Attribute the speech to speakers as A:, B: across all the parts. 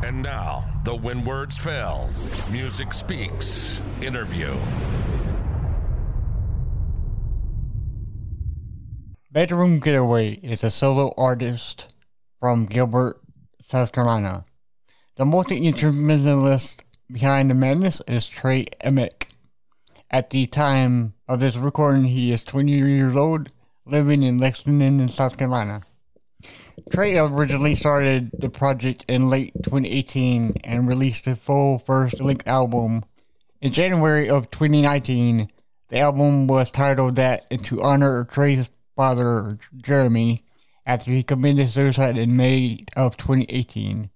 A: And now, the When Words Fail Music Speaks interview.
B: Bedroom Getaway is a solo artist from Gilbert, South Carolina. The multi instrumentalist behind the madness is Trey Emick. At the time of this recording, he is 20 years old, living in Lexington, South Carolina. Trey originally started the project in late 2018 and released a full first length album in January of 2019. The album was titled that to honor Trey's father, Jeremy, after he committed suicide in May of 2018.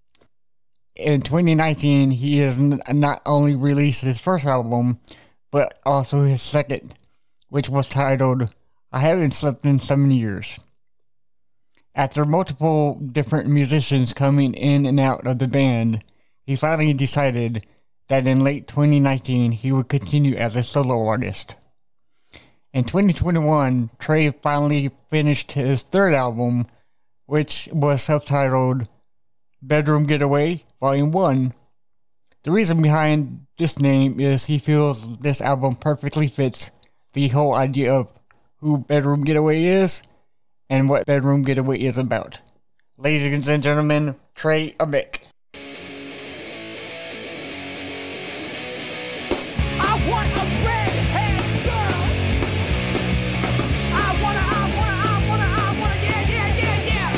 B: In 2019, he has not only released his first album, but also his second, which was titled I Haven't Slept in Seven Years. After multiple different musicians coming in and out of the band, he finally decided that in late 2019 he would continue as a solo artist. In 2021, Trey finally finished his third album, which was subtitled Bedroom Getaway Volume 1. The reason behind this name is he feels this album perfectly fits the whole idea of who Bedroom Getaway is and what Bedroom Getaway is about. Ladies and gentlemen, Trey Amick.
C: I want a redhead girl. I wanna, I wanna, I wanna, I wanna, yeah, yeah, yeah, yeah.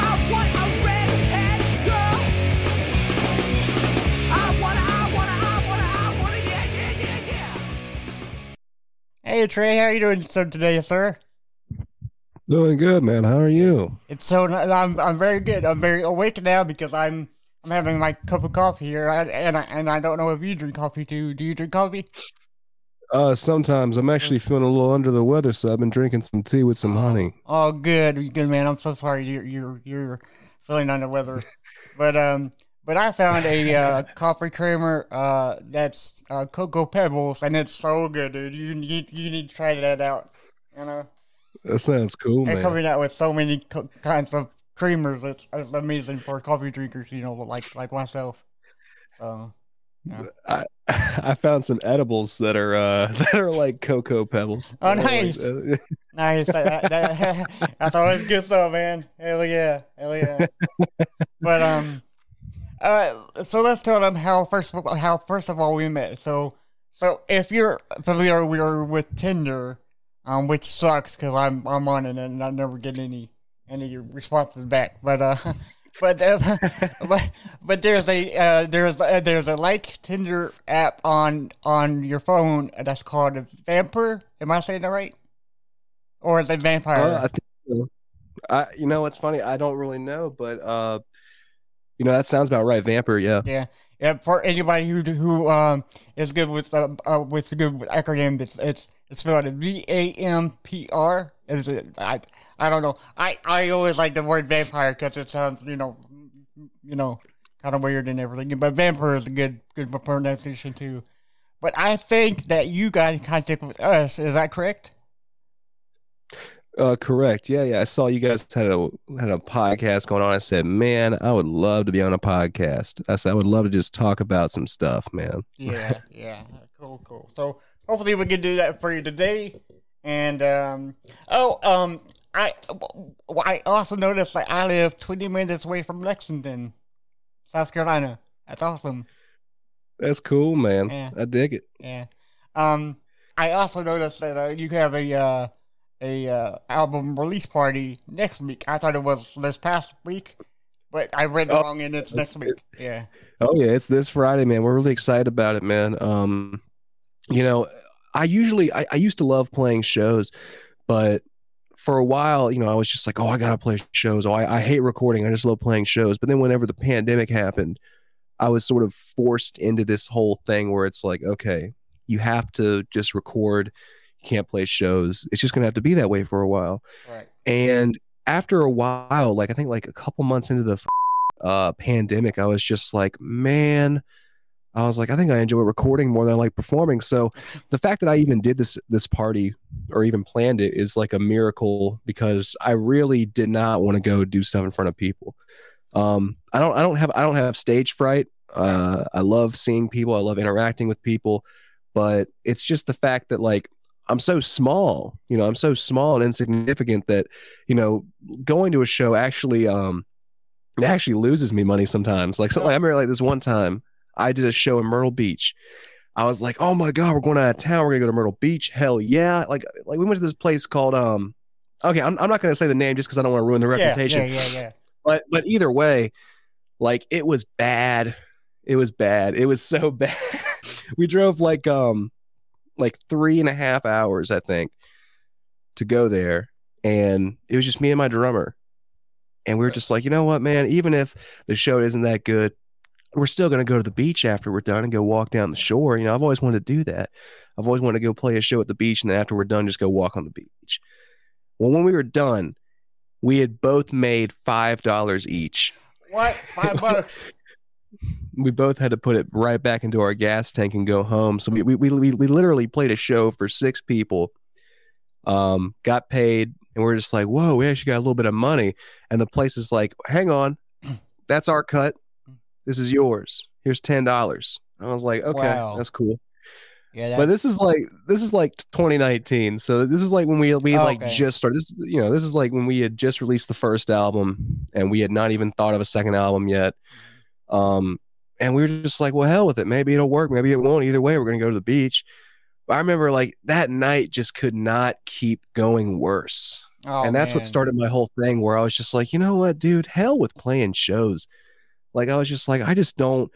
C: I want a redhead girl. I wanna, I wanna, I wanna, I wanna, yeah, yeah, yeah, yeah.
B: Hey Trey, how are you doing so today, sir?
D: Doing good, man. How are you?
B: It's so I'm I'm very good. I'm very awake now because I'm I'm having my cup of coffee here, I, and I and I don't know if you drink coffee too. Do you drink coffee?
D: Uh, sometimes I'm actually feeling a little under the weather, so I've been drinking some tea with some honey.
B: Oh, good, good man. I'm so sorry you're you're you're feeling under the weather, but um, but I found a uh, coffee creamer uh that's uh, cocoa pebbles, and it's so good, dude. You need you need to try that out. You know,
D: That sounds cool,
B: they're
D: man.
B: coming out with so many co- kinds of creamers. It's, it's amazing for coffee drinkers, you know, like like myself. So.
D: I, I found some edibles that are uh that are like cocoa pebbles.
B: Oh, nice. Nice. That, that, that's always good stuff, man. Hell yeah. Hell yeah. but um, uh, so let's tell them how first of all, how first of all we met. So so if you're familiar we are with Tinder, um, which sucks because I'm I'm on it and I never get any any responses back. But uh. But, uh, but but there's a uh, there's uh, there's a like Tinder app on on your phone that's called a Vamper. Am I saying that right? Or is it Vampire?
D: Uh, I think so. I you know what's funny? I don't really know, but uh, you know that sounds about right. Vampire, yeah.
B: Yeah, yeah. For anybody who who um is good with uh, uh with good with acronym, it's it's it's spelled V A M P R. Is it? I I don't know. I I always like the word vampire because it sounds you know you know kind of weird and everything. But vampire is a good good pronunciation too. But I think that you got in contact with us. Is that correct?
D: Uh, correct. Yeah, yeah. I saw you guys had a had a podcast going on. I said, man, I would love to be on a podcast. I said, I would love to just talk about some stuff, man.
B: Yeah, yeah. Cool, cool. So hopefully we can do that for you today. And um oh um I I also noticed that I live twenty minutes away from Lexington, South Carolina. That's awesome.
D: That's cool, man.
B: Yeah.
D: I dig it.
B: Yeah. Um I also noticed that uh, you have a uh a uh, album release party next week. I thought it was this past week, but I read
D: Oh,
B: wrong and it's
D: it's-
B: next week. Yeah.
D: Oh yeah, it's this Friday, man. We're really excited about it, man. Um, you know, I usually I, I used to love playing shows, but for a while, you know, I was just like, oh, I gotta play shows. Oh, I, I hate recording. I just love playing shows. But then whenever the pandemic happened, I was sort of forced into this whole thing where it's like, okay, you have to just record. You can't play shows. It's just gonna have to be that way for a while.
B: Right.
D: And after a while, like I think like a couple months into the uh, pandemic, I was just like, man, I was like, I think I enjoy recording more than I like performing. So the fact that I even did this this party or even planned it is like a miracle because I really did not want to go do stuff in front of people. Um, I don't I don't have I don't have stage fright. Uh, I love seeing people. I love interacting with people, but it's just the fact that like I'm so small, you know, I'm so small and insignificant that, you know, going to a show actually um it actually loses me money sometimes. Like, so, like I remember like this one time I did a show in Myrtle Beach. I was like, oh my god, we're going out of town. We're gonna go to Myrtle Beach. Hell yeah! Like, like we went to this place called um. Okay, I'm, I'm not gonna say the name just because I don't want to ruin the
B: Yeah,
D: reputation.
B: Yeah, yeah, yeah.
D: But but either way, like it was bad. It was bad. It was so bad. we drove like um like three and a half hours, I think, to go there. And it was just me and my drummer. And we were just like, you know what, man, even if the show isn't that good, we're still gonna go to the beach after we're done and go walk down the shore. You know, I've always wanted to do that. I've always wanted to go play a show at the beach and then after we're done, just go walk on the beach. Well, when we were done, we had both made five dollars each.
B: What? Five bucks.
D: We both had to put it right back into our gas tank and go home. So we we we, we we literally played a show for six people. Um, got paid, and we're just like, whoa, we actually got a little bit of money. And the place is like, hang on, that's our cut. This is yours. Here's ten dollars. I was like, okay,
B: Wow.
D: that's cool.
B: Yeah, that,
D: But this is like this is like 2019. So this is like when we we had like
B: Okay.
D: just started. This you know this is like when we had just released the first album and we had not even thought of a second album yet. Um, and we were just like, well, hell with it. Maybe it'll work. Maybe it won't. Either way, we're gonna go to the beach. But I remember like that night just could not keep going worse.
B: oh,
D: and that's what started my whole thing where I was just like, you know what, dude, hell with playing shows. Like I was just like, I just don't.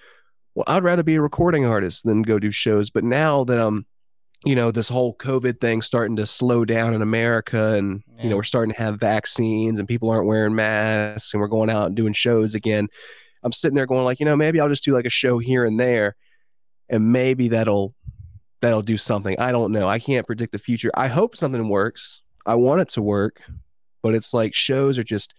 D: Well, I'd rather be a recording artist than go do shows. But now that I'm, you know, this whole COVID thing starting to slow down in America, and you know, we're starting to have vaccines, and people aren't wearing masks, and we're going out and doing shows again. I'm sitting there going like, you know, maybe I'll just do like a show here and there, and maybe that'll that'll do something. I don't know. I can't predict the future. I hope something works. I want it to work, but it's like shows are just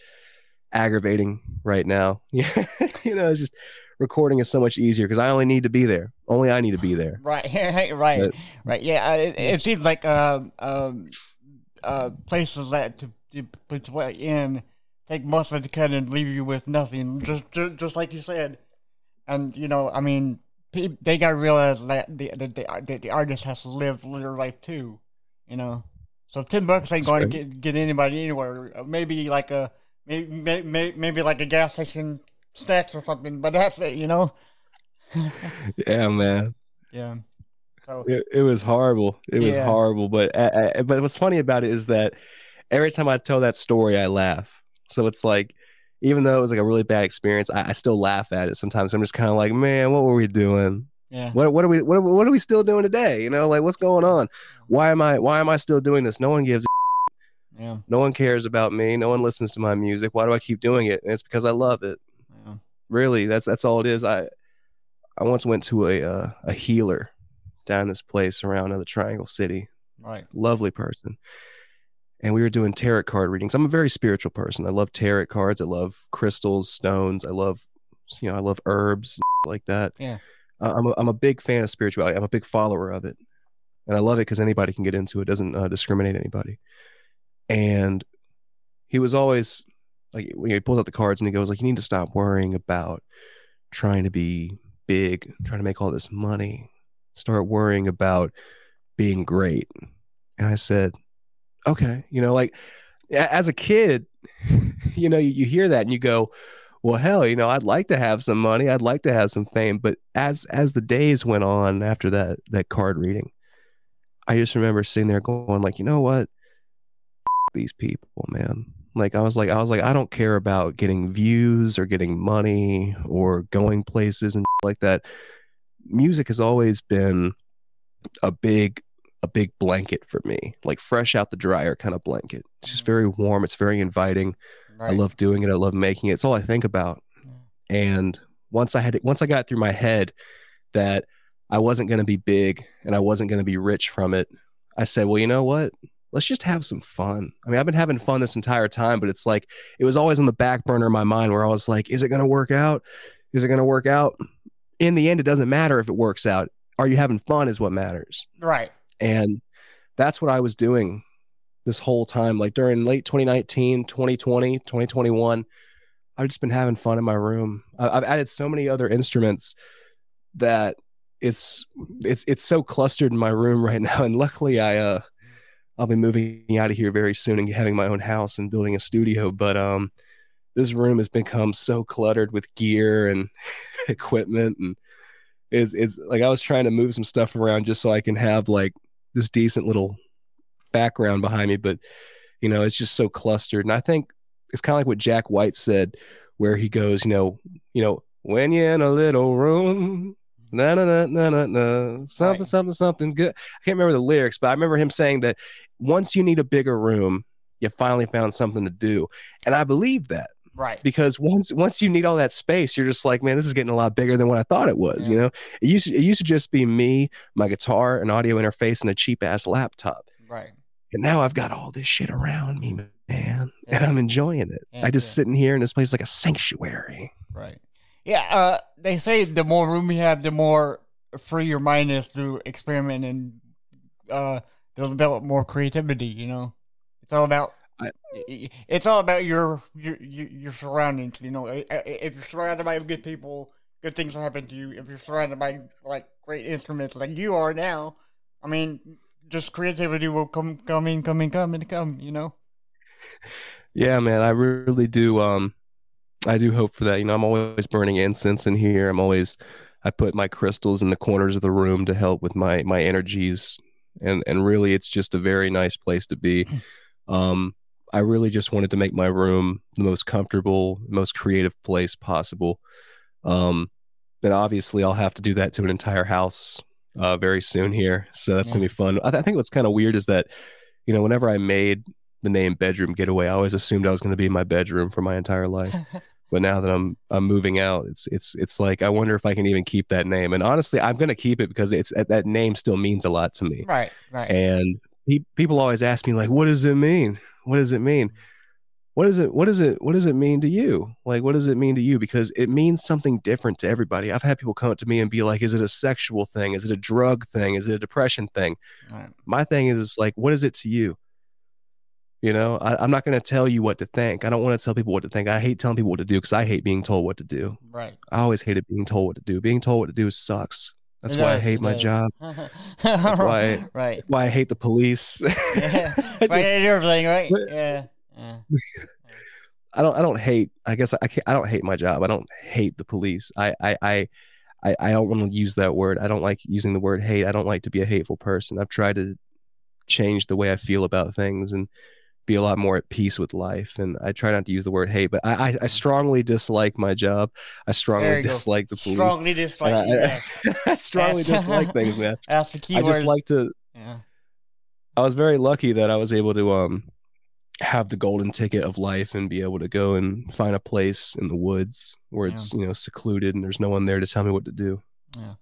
D: aggravating right now. Yeah, you know, it's just recording is so much easier because I only need to be there. Only I need to be there.
B: Right, right,
D: But-
B: right. Yeah, uh, it, it seems like um, um, uh, places that to, to put you in take most of the cut and leave you with nothing, just just, just like you said. And you know, I mean, they got to realize that the the, the the the artist has to live their life too. You know, so ten bucks ain't going to get get anybody anywhere. Uh, Maybe like a maybe maybe, maybe like a gas station snacks or something, but that's it. You know.
D: Yeah, man.
B: Yeah. So
D: It, it was horrible. It was horrible. But I, I, but what's funny about it is that every time I tell that story, I laugh. So it's like, even though it was like a really bad experience, I, I still laugh at it sometimes. I'm just kind of like, man, what were we doing?
B: yeah.
D: What what are we what are, what are we still doing today? You know, like what's going on? Why am I why am I still doing this? No one gives. a
B: Yeah.
D: No one cares about me. No one listens to my music. Why do I keep doing it? And it's because I love it.
B: Yeah.
D: Really, that's that's all it is. I I once went to a uh, a healer down in this place around uh, the Triangle City.
B: Right.
D: Lovely person. And we were doing tarot card readings. I'm a very spiritual person. I love tarot cards. I love crystals, stones. I love you know, I love herbs like that.
B: Yeah.
D: Uh, I'm a, I'm a big fan of spirituality. I'm a big follower of it. And I love it because anybody can get into it. It doesn't uh, discriminate anybody. And he was always like, when he pulls out the cards and he goes like, you need to stop worrying about trying to be big, trying to make all this money. Start worrying about being great. And I said, okay, you know, like as a kid, you know, you, you hear that and you go, well, hell, you know, I'd like to have some money. I'd like to have some fame. But as as the days went on after that that card reading, I just remember sitting there going, like, you know what? These people, man. Like I was like, I was like, I don't care about getting views or getting money or going places and like that. Music has always been a big a big blanket for me, like fresh out the dryer kind of blanket. It's just mm. very warm. It's very inviting.
B: Right.
D: I love doing it. I love making it. It's all I think about. And once I had once I got through my head that I wasn't going to be big and I wasn't going to be rich from it, I said, well, you know what? Let's just have some fun. I mean, I've been having fun this entire time, but it's like it was always on the back burner of my mind where I was like, is it going to work out? Is it going to work out? In the end, it doesn't matter if it works out. Are you having fun is what matters.
B: Right.
D: And that's what I was doing this whole time. Like during late 2019, 2020, 2021, I've just been having fun in my room. I've added so many other instruments that it's it's it's so clustered in my room right now. And luckily, I uh I'll be moving out of here very soon and having my own house and building a studio. But um, this room has become so cluttered with gear and equipment and it's it's like I was trying to move some stuff around just so I can have like this decent little background behind me, but you know, it's just so clustered. And I think it's kind of like what Jack White said, where he goes, you know, you know, when you're in a little room, na na na na na na, something
B: Right.
D: something something good. I can't remember the lyrics, but I remember him saying that once you need a bigger room, you finally found something to do, and I believe that
B: Right.
D: because once once you need all that space, you're just like, man, this is getting a lot bigger than what I thought it was. You know, it used to, it used to just be me, my guitar, an audio interface, and a cheap ass laptop.
B: Right.
D: And now I've got all this shit around me, man, and I'm enjoying it.
B: Yeah,
D: I just
B: yeah.
D: sitting here in this place like a sanctuary.
B: Right. Yeah. Uh, they say the more room you have, the more free your mind is to experiment and uh, develop more creativity. You know, it's all about.
D: I-
B: it's all about your your your, surroundings. You know, if you're surrounded by good people, good things will happen to you. If you're surrounded by like great instruments like you are now, I mean, just creativity will come, come in, come in, come and come. You know.
D: Yeah, man, I really do. Um, I do hope for that. You know, I'm always burning incense in here. I'm always, I put my crystals in the corners of the room to help with my my energies, and and really, it's just a very nice place to be. Um, I really just wanted to make my room the most comfortable, most creative place possible. Um, and obviously, I'll have to do that to an entire house uh, very soon here. So that's gonna be fun. I, th- I think what's kind of weird is that, you know, whenever I made the name bedroom getaway i always assumed i was going to be in my bedroom for my entire life but now that i'm i'm moving out it's it's it's like i wonder if i can even keep that name. And honestly i'm going to keep it because it's that name still means a lot to me.
B: Right. Right.
D: and pe- people always ask me like what does it mean? What does it mean? What is it what is it what does it mean to you? Like what does it mean to you? Because it means something different to everybody. I've had people come up to me and be like is it a sexual thing? Is it a drug thing? Is it a depression thing?
B: Right.
D: my thing is it's like what is it to you you know I, i'm not going to tell you what to think i don't want to tell people what to think i hate telling people what to do because i hate being told what to do
B: Right.
D: i always hated being told what to do being told what to do sucks that's
B: It
D: why i hate my
B: does.
D: job
B: That's
D: why-
B: right.
D: that's why i hate the police
B: Yeah.
D: I,
B: right,
D: just-
B: and everything, right? Yeah. yeah.
D: I don't i don't hate i guess i can't i don't hate my job i don't hate the police i i i I, I don't want to use that word. I don't like using the word hate. I don't like to be a hateful person. I've tried to change the way I feel about things and be a lot more at peace with life. And I try not to use the word hate, but I, I, I strongly dislike my job. I strongly
B: you go.
D: dislike the police.
B: Strongly dislike.
D: I-
B: yes.
D: I strongly dislike things, man.
B: That's the key
D: I
B: word.
D: just like to.
B: yeah.
D: I was very lucky that I was able to um have the golden ticket of life and be able to go and find a place in the woods where it's you know secluded and there's no one there to tell me what to do.
B: Yeah,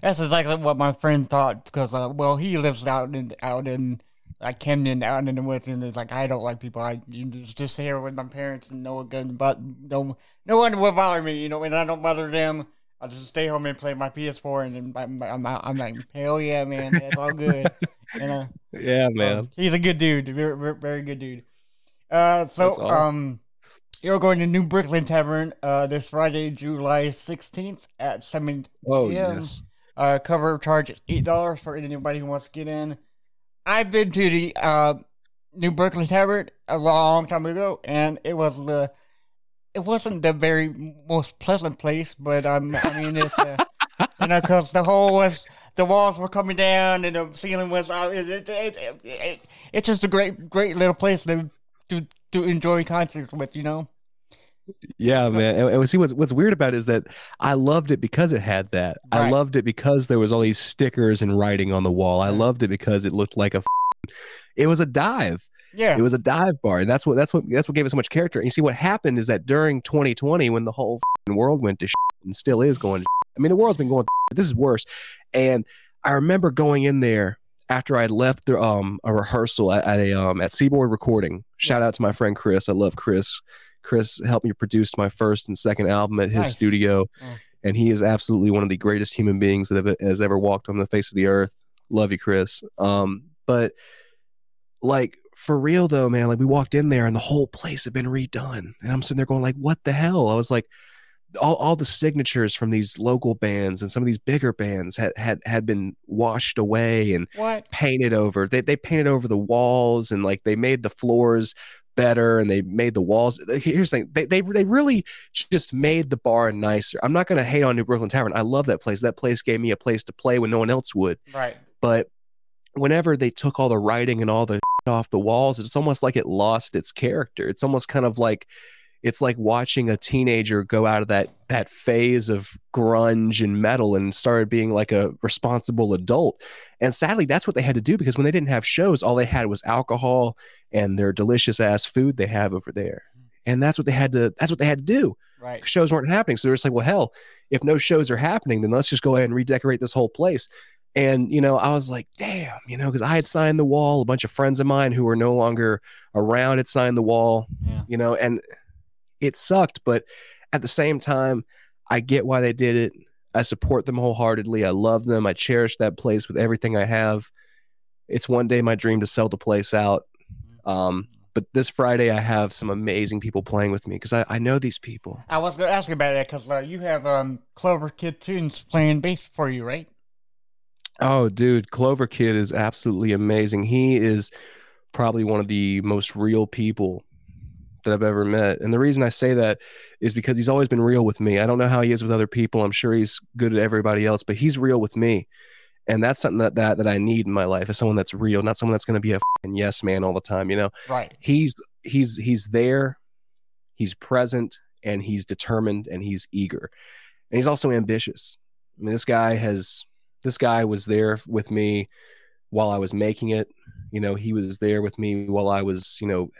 B: that's exactly what my friend thought. Because, uh, well, he lives out in out in like Camden, out in the woods, and it's like I don't like people. I you just just here with my parents, and no one can, but no, no one will bother me. You know, and I don't bother them. I'll just stay home and play my PS4, and then I'm, I'm, I'm like, hell yeah, man, that's all good. you know.
D: Yeah, man.
B: Um, he's a good dude. Very, very, good dude. Uh, so um, you're going to New Brooklyn Tavern uh this Friday, July 16th at 7
D: oh
B: p.m.
D: yes.
B: Uh, cover charge is eight dollars for anybody who wants to get in. I've been to the uh New Brooklyn Tavern a long time ago, and it was the it wasn't the very most pleasant place, but um, I mean it's uh, you know because the whole was the walls were coming down and the ceiling was uh, it, it, it, it, it, it's just a great great little place to to to enjoy concerts with, you know.
D: Yeah, man. And, and see what's what's weird about it is that I loved it because it had that. I loved it because there was all these stickers and writing on the wall. I loved it because it looked like a. f- It was a dive.
B: Yeah.
D: It was a dive bar, and that's what that's what that's what gave it so much character. And you see what happened is that during 2020, when the whole world went to shit and still is going, to I mean, the world's been going. To this is worse. And I remember going in there after I left the, um a rehearsal at, at a um at Seaboard Recording. Shout out to my friend Chris. I love Chris. Chris helped me produce my first and second album at his
B: Nice.
D: studio,
B: Mm.
D: and he is absolutely one of the greatest human beings that have, has ever walked on the face of the earth. Love you, Chris. Um, but like for real though, man, like we walked in there and the whole place had been redone, and I'm sitting there going like, what the hell? I was like, all, all the signatures from these local bands and some of these bigger bands had had had been washed away and
B: What?
D: painted over. They they painted over the walls and like they made the floors better and they made the walls. Here's the thing: they they they really just made the bar nicer. I'm not gonna hate on New Brooklyn Tavern. I love that place. That place gave me a place to play when no one else would.
B: Right.
D: But whenever they took all the writing and all the off the walls, it's almost like it lost its character. It's almost kind of like it's like watching a teenager go out of that that phase of grunge and metal and started being like a responsible adult. And sadly, that's what they had to do because when they didn't have shows, all they had was alcohol and their delicious ass food they have over there. Hmm. And that's what they had to that's what they had to do
B: Right.
D: shows weren't happening. So they're just like, well, hell, if no shows are happening, then let's just go ahead and redecorate this whole place. And, you know, I was like, damn, you know, because I had signed the wall. A bunch of friends of mine who were no longer around had signed the wall,
B: Yeah.
D: you know, and it sucked. But at the same time, I get why they did it. I support them wholeheartedly. I love them. I cherish that place with everything I have. It's one day my dream to sell the place out. Um, but this Friday, I have some amazing people playing with me because I, I know these people.
B: I was going to ask you about that because uh, you have um, Clover Kid Tunes playing bass for you, right?
D: Oh, dude, Clover Kid is absolutely amazing. He is probably one of the most real people that I've ever met. And the reason I say that is because he's always been real with me. I don't know how he is with other people. I'm sure he's good at everybody else, but he's real with me. And that's something that that, that I need in my life is someone that's real, not someone that's going to be a fing yes man all the time, you know.
B: Right.
D: He's he's he's there, he's present, and he's determined and he's eager. And he's also ambitious. I mean, this guy has this guy was there with me while I was making it. You know, he was there with me while I was, you know,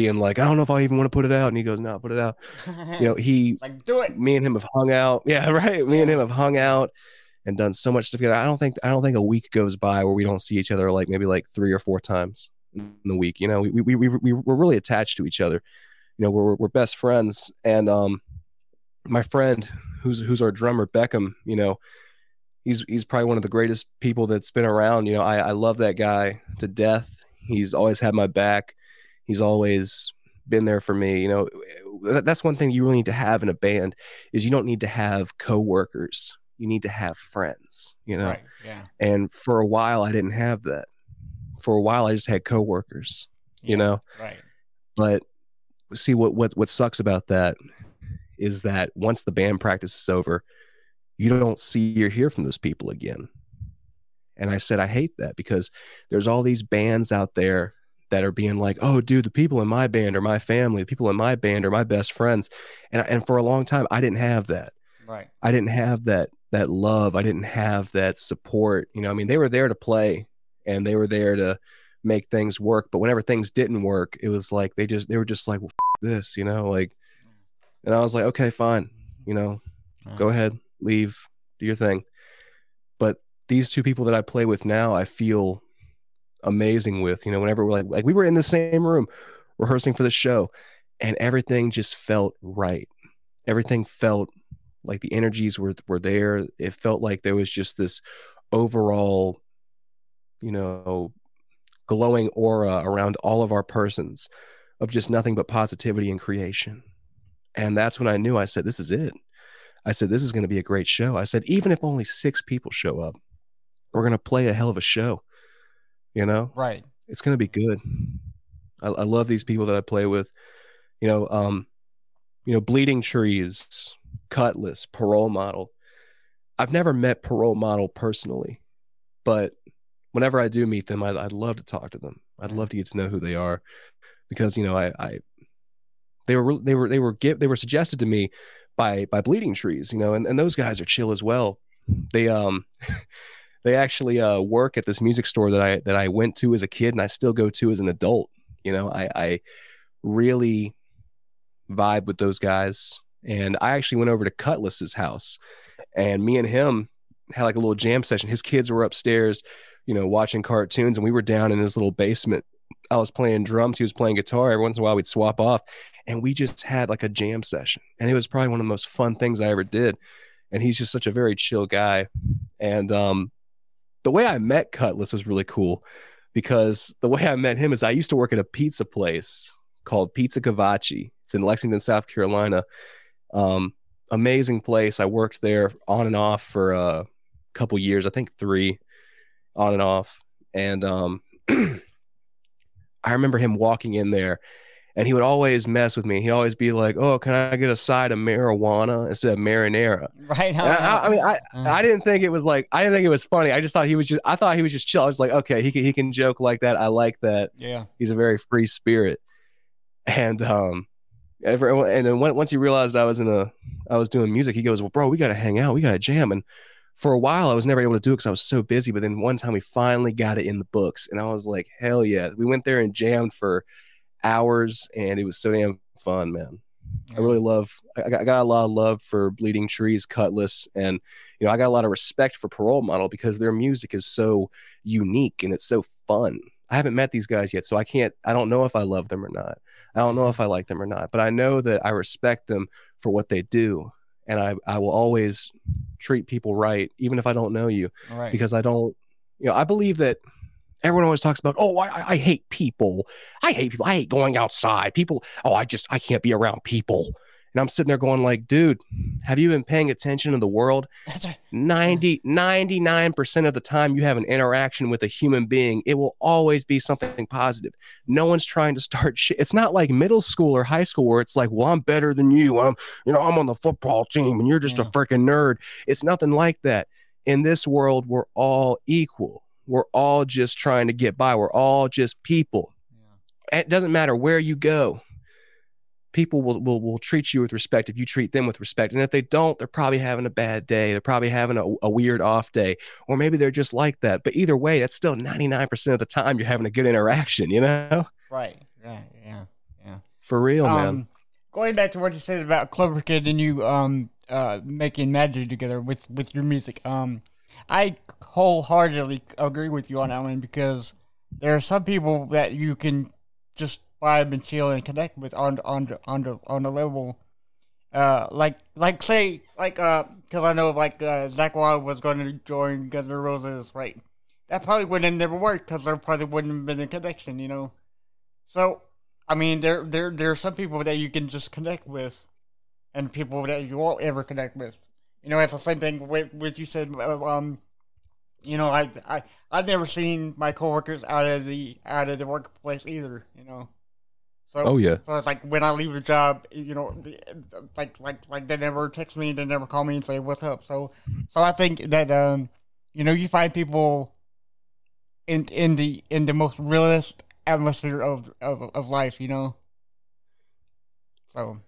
D: being like, I don't know if I even want to put it out. And he goes, No, put it out. You know, he
B: like, do it.
D: me and him have hung out. Yeah, right. Me and him have hung out and done so much stuff together. I don't think I don't think a week goes by where we don't see each other like maybe like three or four times in the week. You know, we we we we we're really attached to each other. You know, we're we're best friends. And um, my friend who's who's our drummer Beckham. You know, he's he's probably one of the greatest people that's been around. You know, I I love that guy to death. He's always had my back. He's always been there for me. You know, eh, that's one thing you really need to have in a band is you don't need to have coworkers. You need to have friends. You know,
B: Right. Yeah.
D: and for a while I didn't have that. For a while I just had coworkers. You know,
B: Right.
D: but see what what what sucks about that is that once the band practice is over, you don't see or hear from those people again. And I said I hate that because there's all these bands out there that are being like, "Oh, dude, the people in my band are my family. The people in my band are my best friends." And and for a long time, I didn't have that.
B: Right.
D: I didn't have that that love. I didn't have that support. You know, I mean, they were there to play and they were there to make things work. But whenever things didn't work, it was like they just they were just like, well, f- this, you know, like. And I was like, okay, fine, you know, go ahead, leave, do your thing. But these two people that I play with now, I feel amazing with. You know, whenever we're like like we were in the same room rehearsing for the show, and everything just felt right. Everything felt like the energies were were there. It felt like there was just this overall, you know, glowing aura around all of our persons of just nothing but positivity and creation. And that's when I knew I said, this is it. I said, this is going to be a great show. I said, even if only six people show up, we're going to play a hell of a show. You know,
B: Right.
D: it's going to be good. I, I love these people that I play with. You know, um, you know, Bleeding Trees, Cutlass, Parole Model. I've never met Parole Model personally, but whenever I do meet them, I'd, I'd love to talk to them. I'd love to get to know who they are because you know I, I they were they were they were give, they were suggested to me by by Bleeding Trees, you know, and, and those guys are chill as well. They um they actually uh, work at this music store that I that I went to as a kid and I still go to as an adult. You know, I, I really vibe with those guys. And I actually went over to Cutlass's house and me and him had like a little jam session. His kids were upstairs, you know, watching cartoons, and we were down in his little basement. I was playing drums, he was playing guitar. Every once in a while, we'd swap off, and we just had like a jam session. And it was probably one of the most fun things I ever did. And he's just such a very chill guy. And um, the way I met Cutlass was really cool because the way I met him is I used to work at a pizza place called Pizza Cavacci. It's in Lexington, South Carolina. Um, amazing place. I worked there on and off for a couple years, I think three, on and off. And um, I remember him walking in there, and he would always mess with me. He'd always be like, "Oh, can I get a side of marijuana instead of marinara?"
B: Right.
D: And I, I mean, I,
B: Uh.
D: I didn't think it was like I didn't think it was funny. I just thought he was just I thought he was just chill. I was like, okay, he can he can joke like that. I like that.
B: yeah.
D: He's a very free spirit. And um, everyone, and then once he realized I was in a I was doing music, he goes, "Well, bro, we got to hang out. We got to jam." And for a while, I was never able to do it because I was so busy. But then one time, we finally got it in the books, and I was like, "Hell yeah!" We went there and jammed for hours, and it was so damn fun, man. I really love. I got, I got a lot of love for Bleeding Trees, Cutlass, and you know I got a lot of respect for Parole Model because their music is so unique and it's so fun. I haven't met these guys yet, so I can't. I don't know if I love them or not. I don't know if I like them or not, but I know that I respect them for what they do, and I I will always treat people right, even if I don't know you
B: Right.
D: because I don't, you know, I believe that everyone always talks about, oh, I, I- hate people. I hate people. I hate going outside. People, oh, I just, I can't be around people. And I'm sitting there going like, dude, have you been paying attention to the world?
B: That's right.
D: 90, 99% of the time you have an interaction with a human being, it will always be something positive. No one's trying to start shit. It's not like middle school or high school where it's like, well, I'm better than you. I'm, you know, I'm on the football team and you're just a freaking nerd. It's nothing like that. In this world, we're all equal. We're all just trying to get by. We're all just people. And it doesn't matter where you go. People will, will will treat you with respect if you treat them with respect. And if they don't, they're probably having a bad day. They're probably having a, a weird off day. Or maybe they're just like that. But either way, that's still 99% of the time you're having a good interaction, you know?
B: Right. Right. Yeah. Yeah.
D: For real, man.
B: Um, going back to what you said about Clover Kid and you um uh making magic together with with your music, um, I wholeheartedly agree with you on that one because there are some people that you can just vibe and chill and connect with on on on the on the level. Uh, like like say like uh, because I know like uh, Zakk Wylde was going to join Guns N' Roses, right? That probably wouldn't have never worked because there probably wouldn't have been a connection, you know. So I mean, there there there are some people that you can just connect with, and people that you won't ever connect with. You know, it's the same thing with with you said. uh, Um, you know, I I I've never seen my coworkers out of the out of the workplace either. You know, so
D: Oh, yeah.
B: So it's like when I leave the job, you know, like like like they never text me, they never call me and say what's up. So so I think that um, you know, you find people in in the in the most realist atmosphere of of, of life. You know. So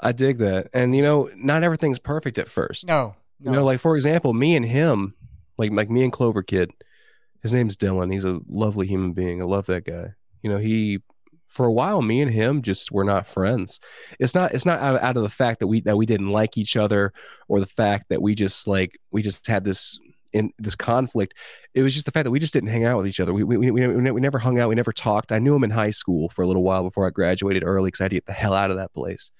D: I dig that. And, you know, not everything's perfect at first.
B: no, no,
D: You know, like for example, me and him, like like me and Clover Kid, his name's Dylan. He's a lovely human being. I love that guy. You know, he for a while, me and him just were not friends. It's not it's not out, out of the fact that we that we didn't like each other or the fact that we just like we just had this in this conflict. It was just the fact that we just didn't hang out with each other. We we, we, we, we never hung out. We never talked. I knew him in high school for a little while before I graduated early because I had to get the hell out of that place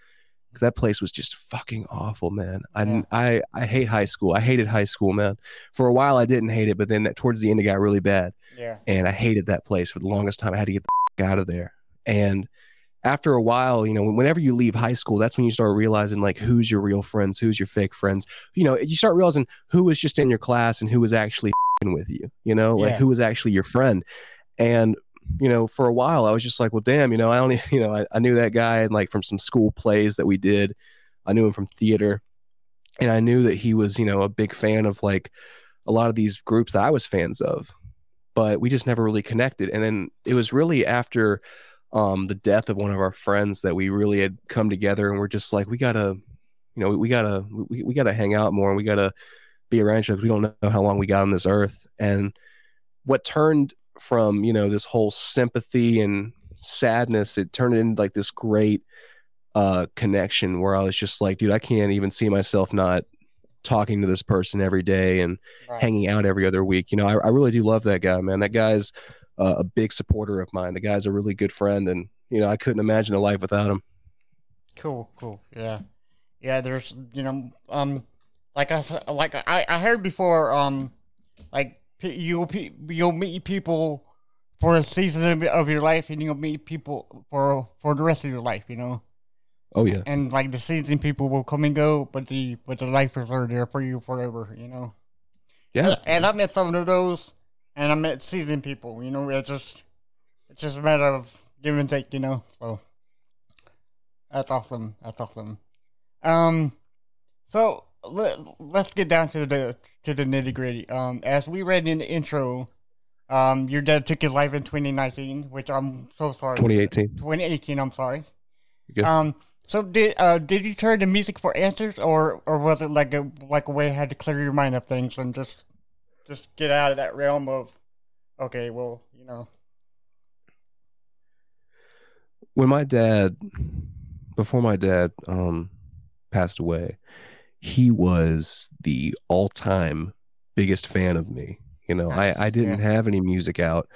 D: because that place was just fucking awful, man. I,
B: Yeah.
D: I I hate high school. I hated high school, man. For a while, I didn't hate it, but then towards the end, it got really bad,
B: yeah,
D: and I hated that place for the longest time. I had to get the out of there. And after a while, you know, whenever you leave high school, that's when you start realizing like who's your real friends, who's your fake friends. You know, you start realizing who was just in your class and who was actually with you. You know, like
B: Yeah.
D: who was actually your friend. And you know, for a while, I was just like, well, damn, you know, I only, you know, I, I knew that guy and like from some school plays that we did. I knew him from theater, and I knew that he was, you know, a big fan of like a lot of these groups that I was fans of, but we just never really connected. And then it was really after um, the death of one of our friends that we really had come together and we're just like, we gotta, you know, we gotta, we, we gotta hang out more and we gotta be around each other. Because we don't know how long we got on this earth. And what turned from you know this whole sympathy and sadness it turned into like this great uh connection where i was just like dude i can't even see myself not talking to this person every day and
B: Right.
D: hanging out every other week you know i, I really do love that guy man that guy's uh, a big supporter of mine the guy's a really good friend and you know i couldn't imagine a life without him
B: Cool, cool. Yeah, yeah. There's, you know, um, like I like I I heard before, um, like you'll you'll meet people for a season of, of your life, and you'll meet people for for the rest of your life. You know,
D: oh yeah
B: and like the season people will come and go, but the but the lifers are there for you forever. You know.
D: yeah
B: And I met some of those, and I met season people. You know, it's just it's just a matter of give and take. You know, so that's awesome. That's awesome. Um, so let, let's get down to the to the nitty gritty. Um, as we read in the intro, um, your dad took his life in 2019, which I'm so sorry.
D: 2018
B: 2018. I'm sorry. Um. So did uh did you turn to music for answers, or or was it like a like a way you had to clear your mind of things and just just get out of that realm of okay, well, you know,
D: when my dad before my dad um passed away he was the all-time biggest fan of me you know
B: Nice,
D: i i didn't have any music out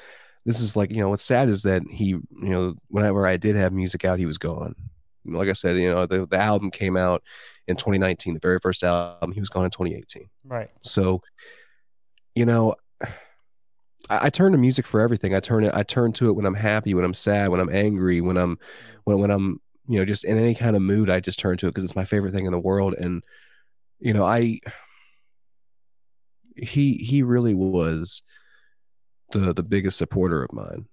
D: this is like you know what's sad is that he you know whenever i did have music out he was gone like i said you know the, the album came out in 2019 the very first album he was gone in 2018
B: right,
D: so, you know, I, I turn to music for everything. I turn it. I turn to it when I'm happy, when I'm sad, when I'm angry, when I'm, mm. when when I'm, you know, just in any kind of mood. I just turn to it because it's my favorite thing in the world. And, you know, I, he he really was the the biggest supporter of mine.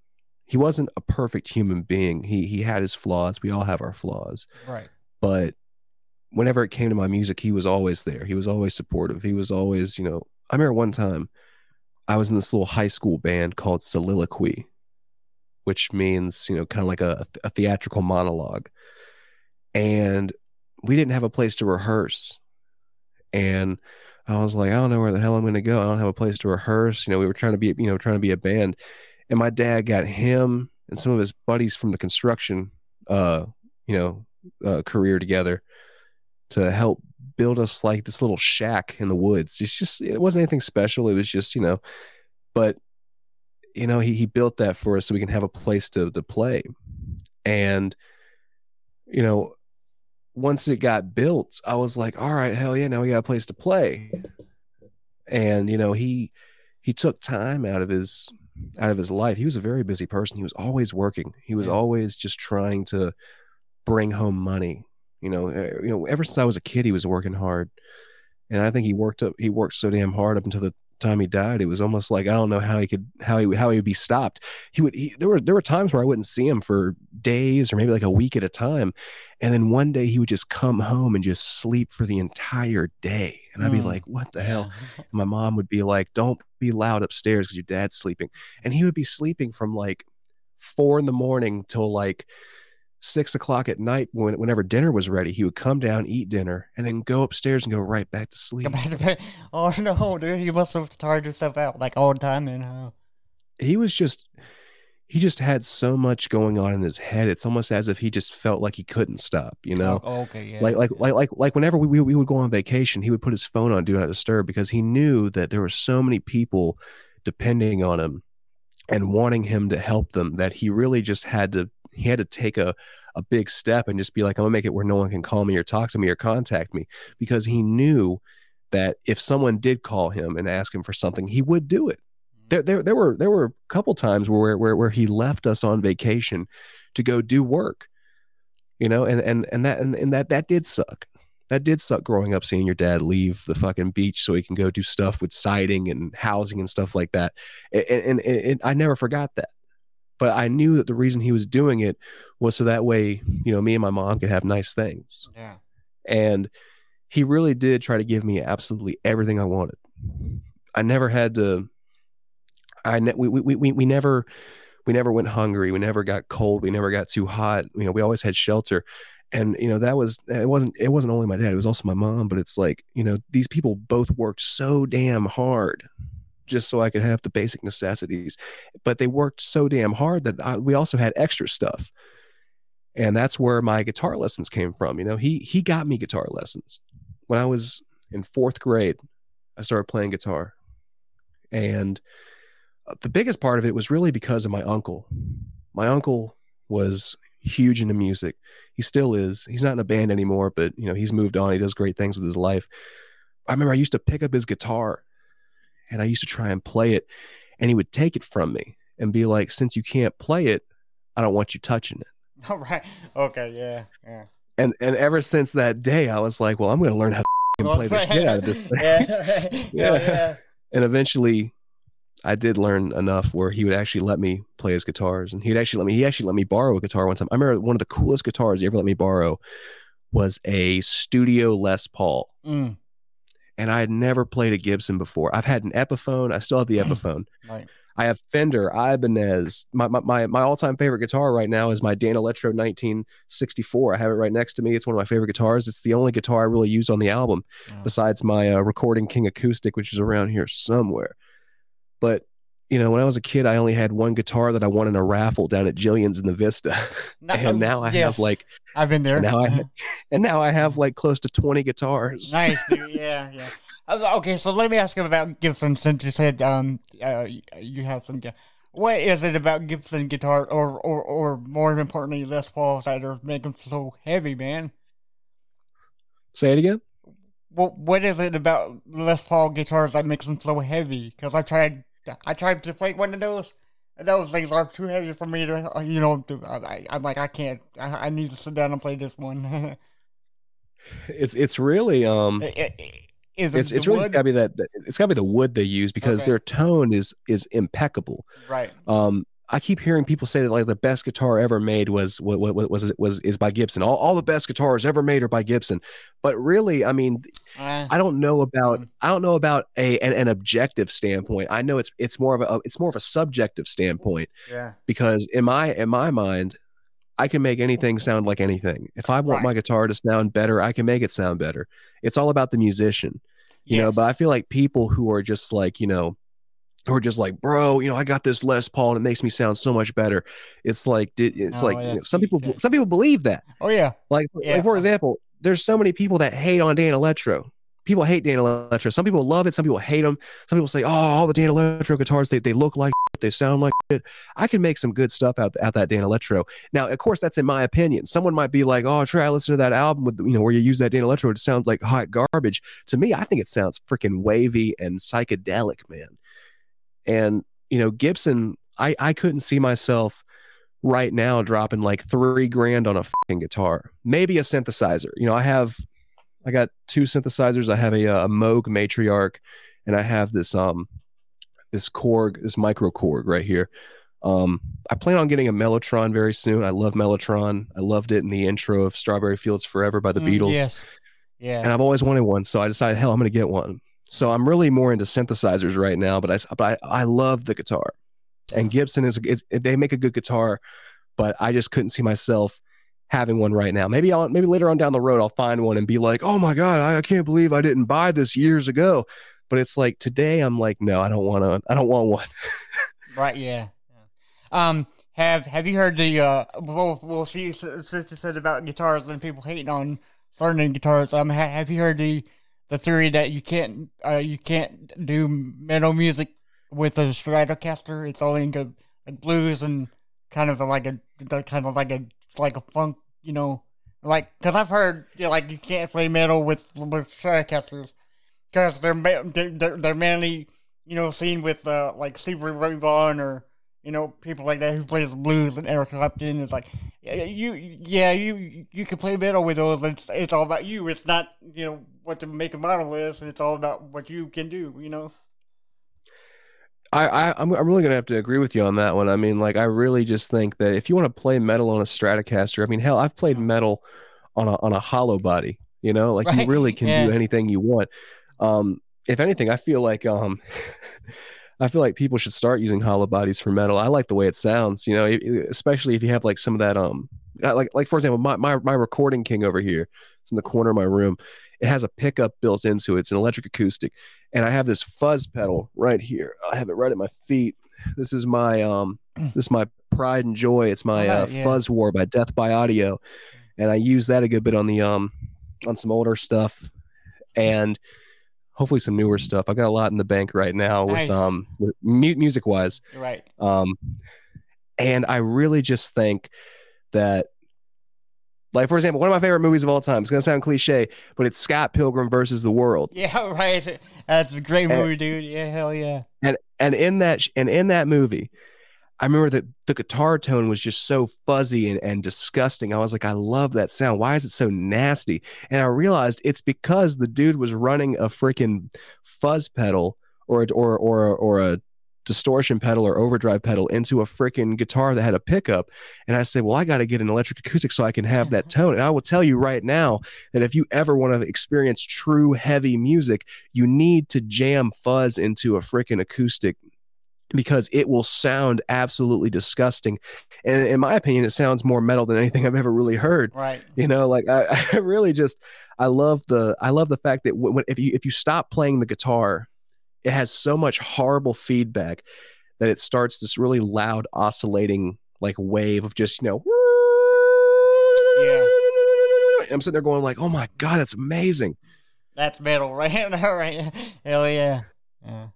D: He wasn't a perfect human being. He he had his flaws. We all have our flaws
B: right,
D: but whenever it came to my music, he was always there. He was always supportive. He was always, you know, I remember one time I was in this little high school band called Soliloquy, which means, you know, kind of like a, a theatrical monologue. And we didn't have a place to rehearse. And I was like, I don't know where the hell I'm going to go. I don't have a place to rehearse. You know, we were trying to be, you know, trying to be a band. And my dad got him and some of his buddies from the construction, uh, you know, uh, career together to help build us like this little shack in the woods. It's just it wasn't anything special. It was just you know, but you know he he built that for us so we can have a place to to play, and you know once it got built, I was like, all right, hell yeah, now we got a place to play, and you know he he took time out of his out of his life. He was a very busy person. He was always working. He was
B: Yeah.
D: always just trying to bring home money. You know, uh, you know, ever since I was a kid, he was working hard, and I think he worked up. He worked so damn hard up until the time he died. It was almost like I don't know how he could how he how he would be stopped. He would. He, there were there were times where I wouldn't see him for days or maybe like a week at a time, and then one day he would just come home and just sleep for the entire day, and I'd be
B: Mm.
D: like, "What the hell?" And my mom would be like, "Don't be loud upstairs because your dad's sleeping," and he would be sleeping from like four in the morning till like six o'clock at night when whenever dinner was ready he would come down eat dinner and then go upstairs and go right back to sleep
B: Go back to bed. Oh no, dude, you must have tired yourself out like all the time then, huh?
D: he was just he just had so much going on in his head it's almost as if he just felt like he couldn't stop you know
B: Oh, okay, yeah.
D: like like like like like whenever we, we we would go on vacation he would put his phone on do not disturb because he knew that there were so many people depending on him and wanting him to help them that he really just had to he had to take a a big step and just be like i'm gonna make it where no one can call me or talk to me or contact me because he knew that if someone did call him and ask him for something he would do it. Mm. There, there, there were there were a couple times where, where where he left us on vacation to go do work you know and and and that and, and that that did suck. That did suck growing up seeing your dad leave the fucking beach so he can go do stuff with siding and housing and stuff like that. And, and, and it, i never forgot that but i knew that the reason he was doing it was so that way you know me and my mom could have nice things.
B: Yeah.
D: and he really did try to give me absolutely everything i wanted. I never had to i ne- we, we, we, we never we never went hungry. We never got cold. We never got too hot. You know we always had shelter. And you know that was it wasn't it wasn't only my dad it was also my mom but it's like you know these people both worked so damn hard just so I could have the basic necessities. But they worked so damn hard that I, we also had extra stuff. And that's where my guitar lessons came from. You know, he he got me guitar lessons when I was in fourth grade. I started playing guitar, and uh, the biggest part of it was really because of my uncle. My uncle was huge into music. He still is. He's not in a band anymore, but you know, he's moved on. He does great things with his life. I remember I used to pick up his guitar and I used to try and play it and he would take it from me and be like, "Since you can't play it, I don't want you touching it."
B: All right. Okay. Yeah. Yeah.
D: And and ever since that day, I was like, "Well, I'm going to learn how to f***ing play the shit out of this." thing.
B: yeah. yeah. Yeah.
D: and eventually I did learn enough where he would actually let me play his guitars and he'd actually let me he actually let me borrow a guitar one time. I remember one of the coolest guitars he ever let me borrow was a studio Les Paul.
B: Mm,
D: And I had never played a Gibson before. I've had an Epiphone. I still have the Epiphone.
B: right.
D: I have Fender, Ibanez. My my my, my all time favorite guitar right now is my Danelectro 1964. I have it right next to me. It's one of my favorite guitars. It's the only guitar I really use on the album,
B: Oh.
D: besides my uh, Recording King acoustic, which is around here somewhere. But you know, when I was a kid, I only had one guitar that I won in a raffle down at Jillian's in the Vista,
B: No-
D: and now I have like,
B: I've been there.
D: now I, and now I have like close to 20 guitars.
B: nice, dude. Yeah, yeah. Okay, so let me ask you about Gibson. Since you said um, uh, you have some. What is it about Gibson guitar, or or or more importantly, Les Pauls that are making them so heavy, man?
D: Say it again.
B: What what is it about Les Paul guitars that makes them so heavy? Because I tried, I tried to play one of those. And those things are too heavy for me to, uh, you know. To, I, I'm like, I can't. I, I need to sit down and play this one.
D: It's it's really um.
B: I- I- it
D: it's it's really gotta be that that- it's gotta be the wood they use because
B: Okay.
D: their tone is is impeccable.
B: right?
D: Um, I keep hearing people say that like the best guitar ever made was what what what was was is by Gibson. All all the best guitars ever made are by Gibson. But really, I mean,
B: Uh,
D: I don't know about
B: Mm.
D: I don't know about a an, an objective standpoint. I know it's it's more of a it's more of a subjective standpoint
B: yeah.
D: because in my in my mind, I can make anything sound like anything. If I want
B: Right.
D: my guitar to sound better, I can make it sound better. It's all about the musician you know but i feel like people who are just like you know who are just like bro you know i got this les paul and it makes me sound so much better. It's like it's
B: Oh,
D: like
B: yeah,
D: you know, some people some people believe that.
B: Oh yeah.
D: like,
B: Yeah.
D: like for example there's so many people that hate on Danelectro. People hate Danelectro. Some people love it some people hate them some people say oh all the Danelectro guitars they, they look like shit, they sound like shit. i can make some good stuff out, out that Danelectro. Now of course that's in my opinion. Someone might be like oh try to listen to that album with you know where you use that Danelectro it sounds like hot garbage. To me i think it sounds freaking wavy and psychedelic man and you know gibson i i couldn't see myself right now dropping like three grand on a fucking guitar maybe a synthesizer you know i have i got two synthesizers i have a, uh, a moog matriarch and i have this um this korg this micro korg right here um i plan on getting a mellotron very soon i love mellotron i loved it in the intro of strawberry fields forever by the
B: Mm,
D: beatles
B: Yes. Yeah.
D: and I've always wanted one. So I decided, hell, I'm going to get one. So I'm really more into synthesizers right now, but I, but I, I love the guitar. And Gibson is, it's, they make a good guitar, but I just couldn't see myself having one right now. Maybe I'll, maybe later on down the road, I'll find one and be like, oh my God, I, I can't believe I didn't buy this years ago. But it's like today, I'm like, no, I don't want to, I don't want one.
B: Right. Yeah. yeah. Um. Have Have you heard the uh? We'll We'll. Sister said about guitars and people hating on certain guitars. Um. Ha, have you heard the the theory that you can't uh you can't do metal music with a Stratocaster? It's only good like blues and kind of like a kind of like a like a funk. You know, like because I've heard you know, like you can't play metal with with Stratocasters because they're they're they're mainly you know seen with uh like Stevie Ray Vaughan or you know people like that who plays blues and Eric Clapton. is like yeah, you yeah you you can play metal with those. It's it's all about you. It's not you know what the make and model is. It's all about what you can do. You know.
D: I, I I'm, I'm really gonna have to agree with you on that one. I mean, like, I really just think that if you want to play metal on a Stratocaster, I mean, hell, I've played metal on a on a hollow body. You know, like you really can
B: yeah.
D: do anything you want. Um, if anything, I feel like um, I feel like people should start using hollow bodies for metal. I like the way it sounds. You know, especially if you have like some of that um, like like for example, my my my recording king over here It's in the corner of my room. It has a pickup built into it. It's an electric acoustic, and I have this fuzz pedal right here. I have it right at my feet. This is my um, this is my pride and joy. It's my uh,
B: yeah.
D: Fuzz War by Death by Audio, and I use that a good bit on the um, on some older stuff, and hopefully some newer stuff. I've got a lot in the bank right now
B: Nice.
D: with um, with mu- music wise.
B: Right.
D: Um, and I really just think that, like, for example, one of my favorite movies of all time, it's going to sound cliche, but it's Scott Pilgrim versus the World.
B: Yeah, right. That's a great
D: And-
B: movie, dude. Yeah, hell yeah.
D: And, and in that, and in that movie, I remember that the guitar tone was just so fuzzy and, and disgusting. I was like, I love that sound. Why is it so nasty? And I realized it's because the dude was running a freaking fuzz pedal or a- or or or a distortion pedal or overdrive pedal into a freaking guitar that had a pickup. And I said, well, I got to get an electric acoustic so I can have that tone. And I will tell you right now that if you ever want to experience true heavy music, you need to jam fuzz into a freaking acoustic because it will sound absolutely disgusting. And in my opinion, it sounds more metal than anything I've ever really heard.
B: Right.
D: You know, like I, I really just I love the I love the fact that when, if you if you stop playing the guitar, it has so much horrible feedback that it starts this really loud oscillating like wave of just you know.
B: Yeah.
D: I'm sitting there going like, oh my god, that's amazing.
B: That's metal, right? right. Hell yeah. Yeah.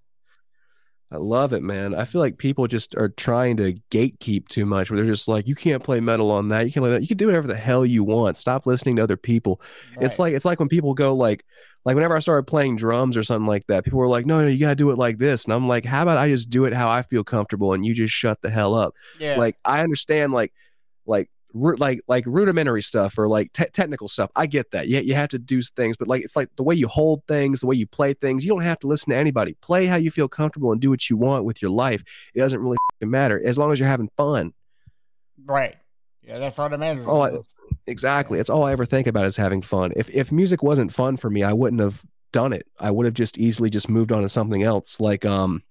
D: I love it, man. I feel like people just are trying to gatekeep too much, where they're just like, you can't play metal on that. You can't play that. You can do whatever the hell you want. Stop listening to other people. It's like it's like when people go like, like whenever I started playing drums or something like that, people were like, no, no, you gotta do it like this, and I'm like, how about I just do it how I feel comfortable, and you just shut the hell up.
B: yeah.
D: Like I understand, like, like. Like like rudimentary stuff or like te- technical stuff, I get that. Yeah, you have to do things, but like it's like the way you hold things, the way you play things. You don't have to listen to anybody. Play how you feel comfortable and do what you want with your life. It doesn't really matter as long as you're having fun.
B: right. Yeah, that's all that matters.
D: All I, exactly. It's all I ever think about is having fun. If if music wasn't fun for me, I wouldn't have done it. I would have just easily just moved on to something else. Like um,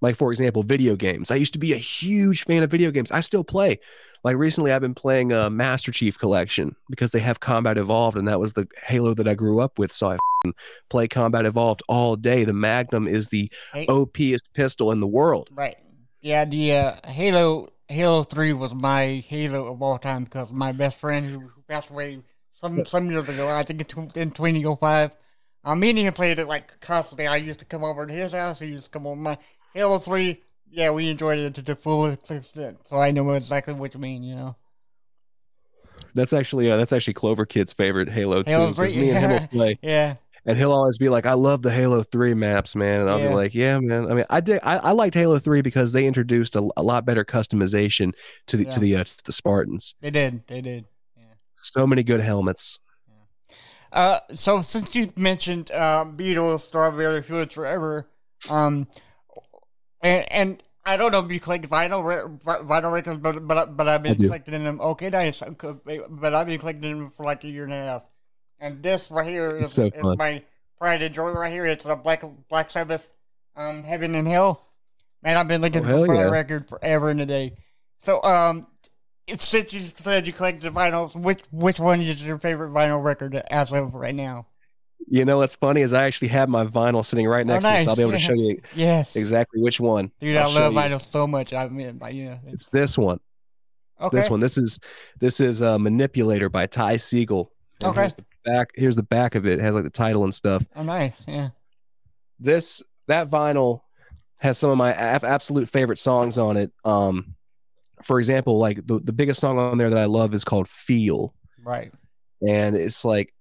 D: like for example, video games. I used to be a huge fan of video games. I still play. Like recently, I've been playing a Master Chief Collection because they have Combat Evolved, and that was the Halo that I grew up with. So I f***ing play Combat Evolved all day. The Magnum is the
B: Hey-
D: OPest pistol in the world.
B: Right. Yeah, the uh, Halo Halo Three was my Halo of all time because my best friend who passed away some some years ago, I think in tw- in twenty oh five. I mean, he played it like constantly. I used to come over to his house. He used to come over my Halo Three. Yeah, we enjoyed it to the fullest extent. So I know exactly what you mean. You know.
D: That's actually uh, that's actually Clover Kid's favorite Halo too.
B: Halo
D: Because
B: 3,
D: me and him will
B: yeah.
D: play.
B: Yeah.
D: And he'll always be like, I love the Halo 3 maps, man. And I'll
B: Yeah.
D: be like, yeah, man. I mean, I did I, I liked Halo 3 because they introduced a, a lot better customization to the
B: Yeah.
D: to the uh, to the Spartans.
B: They did. They did.
D: So many good helmets.
B: Uh, so since you mentioned uh, Beatles, Strawberry Fields Forever, um, and, and I don't know if you collect vinyl vinyl records, but but but I've been collecting them. Okay, nice. But I've been collecting them for like a year and a half. And this right here is,
D: so
B: is my pride and joy right here. It's a Black Black Sabbath, um, Heaven and Hell. Man, I've been looking
D: Oh,
B: for
D: yeah.
B: a record forever and a day. So um, since you said you collect the vinyls, which which one is your favorite vinyl record as of right now?
D: You know what's funny is I actually have my vinyl sitting right next to me, so I'll be able to
B: Oh,
D: show you
B: Yes,
D: exactly which one.
B: Dude,
D: I'll
B: I love
D: you.
B: vinyl so much. I mean, yeah,
D: It's this one.
B: okay.
D: This one. This is this is uh, Manipulator by Ty Segall. And
B: Okay.
D: Here's the back. Here's the back of it. It has like the title and stuff.
B: Oh, nice. Yeah.
D: this that vinyl has some of my absolute favorite songs on it. Um, for example, like the, the biggest song on there that I love is called "Feel,"
B: Right.
D: and it's like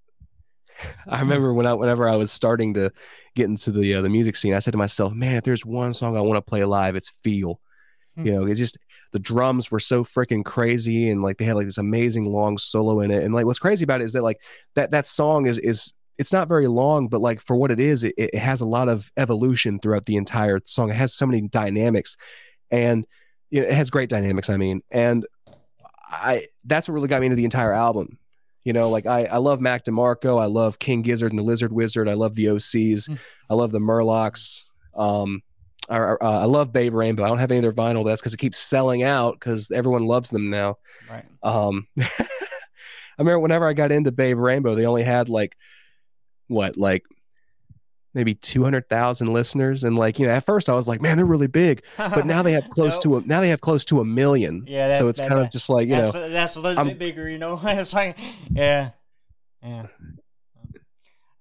D: I remember when I whenever I was starting to get into the uh, the music scene, I said to myself, "Man, if there's one song I want to play live, it's "Feel."
B: Hmm.
D: You know, it's just the drums were so freaking crazy, and like they had like this amazing long solo in it. And like what's crazy about it is that like that that song is is it's not very long, but like for what it is, it, it has a lot of evolution throughout the entire song. It has so many dynamics, and you know, it has great dynamics. I mean, and I that's what really got me into the entire album. You know, like I, I love Mac DeMarco, I love King Gizzard and the Lizard Wizard, I love the OCs,
B: Mm.
D: I love the Murlocs. Um, I, I, I love Babe Rainbow. I don't have any of their vinyl. That's because it keeps selling out because everyone loves them now.
B: Right.
D: Um, I remember whenever I got into Babe Rainbow, they only had like what, like maybe two hundred thousand listeners, and like you know, at first I was like, man, they're really big, but now they have close
B: Nope.
D: to a now they have close to a million.
B: Yeah,
D: so it's
B: that-
D: kind of just like you know,
B: that's, that's a little
D: I'm-
B: bit bigger, you know. it's like, yeah, yeah.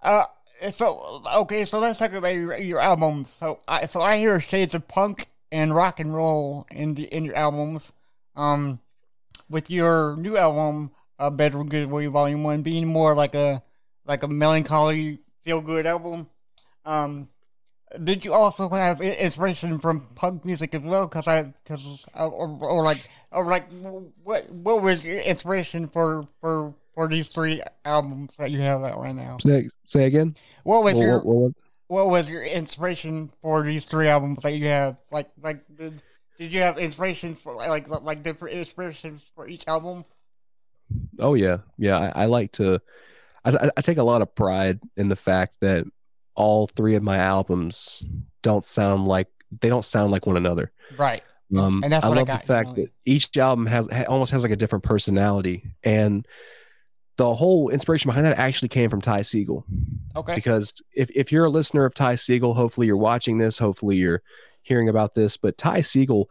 B: Uh, so okay, so let's talk about your, your albums. So I so I hear shades of punk and rock and roll in the in your albums. Um, with your new album, uh, Bedroom Getaway Volume One, being more like a like a melancholy feel good album. Um, did you also have inspiration from punk music as well? Cause I, cause or, or like, or like, what what was your inspiration for for for these three albums that you have out right now?
D: say, say again.
B: What was
D: What-
B: your
D: what- what-
B: what was your inspiration for these three albums that you have? Like like did, did you have inspiration for like like, different inspirations for each album?
D: Oh yeah, yeah. I, I like to. I- I take a lot of pride in the fact that all three of my albums don't sound like they don't sound like one another.
B: Right.
D: Um,
B: And that's
D: I
B: I
D: love
B: got,
D: the fact that each album has ha, almost has like a different personality, and the whole inspiration behind that actually came from Ty Segall.
B: Okay.
D: Because if if you're a listener of Ty Segall, hopefully you're watching this, hopefully you're hearing about this. But Ty Segall,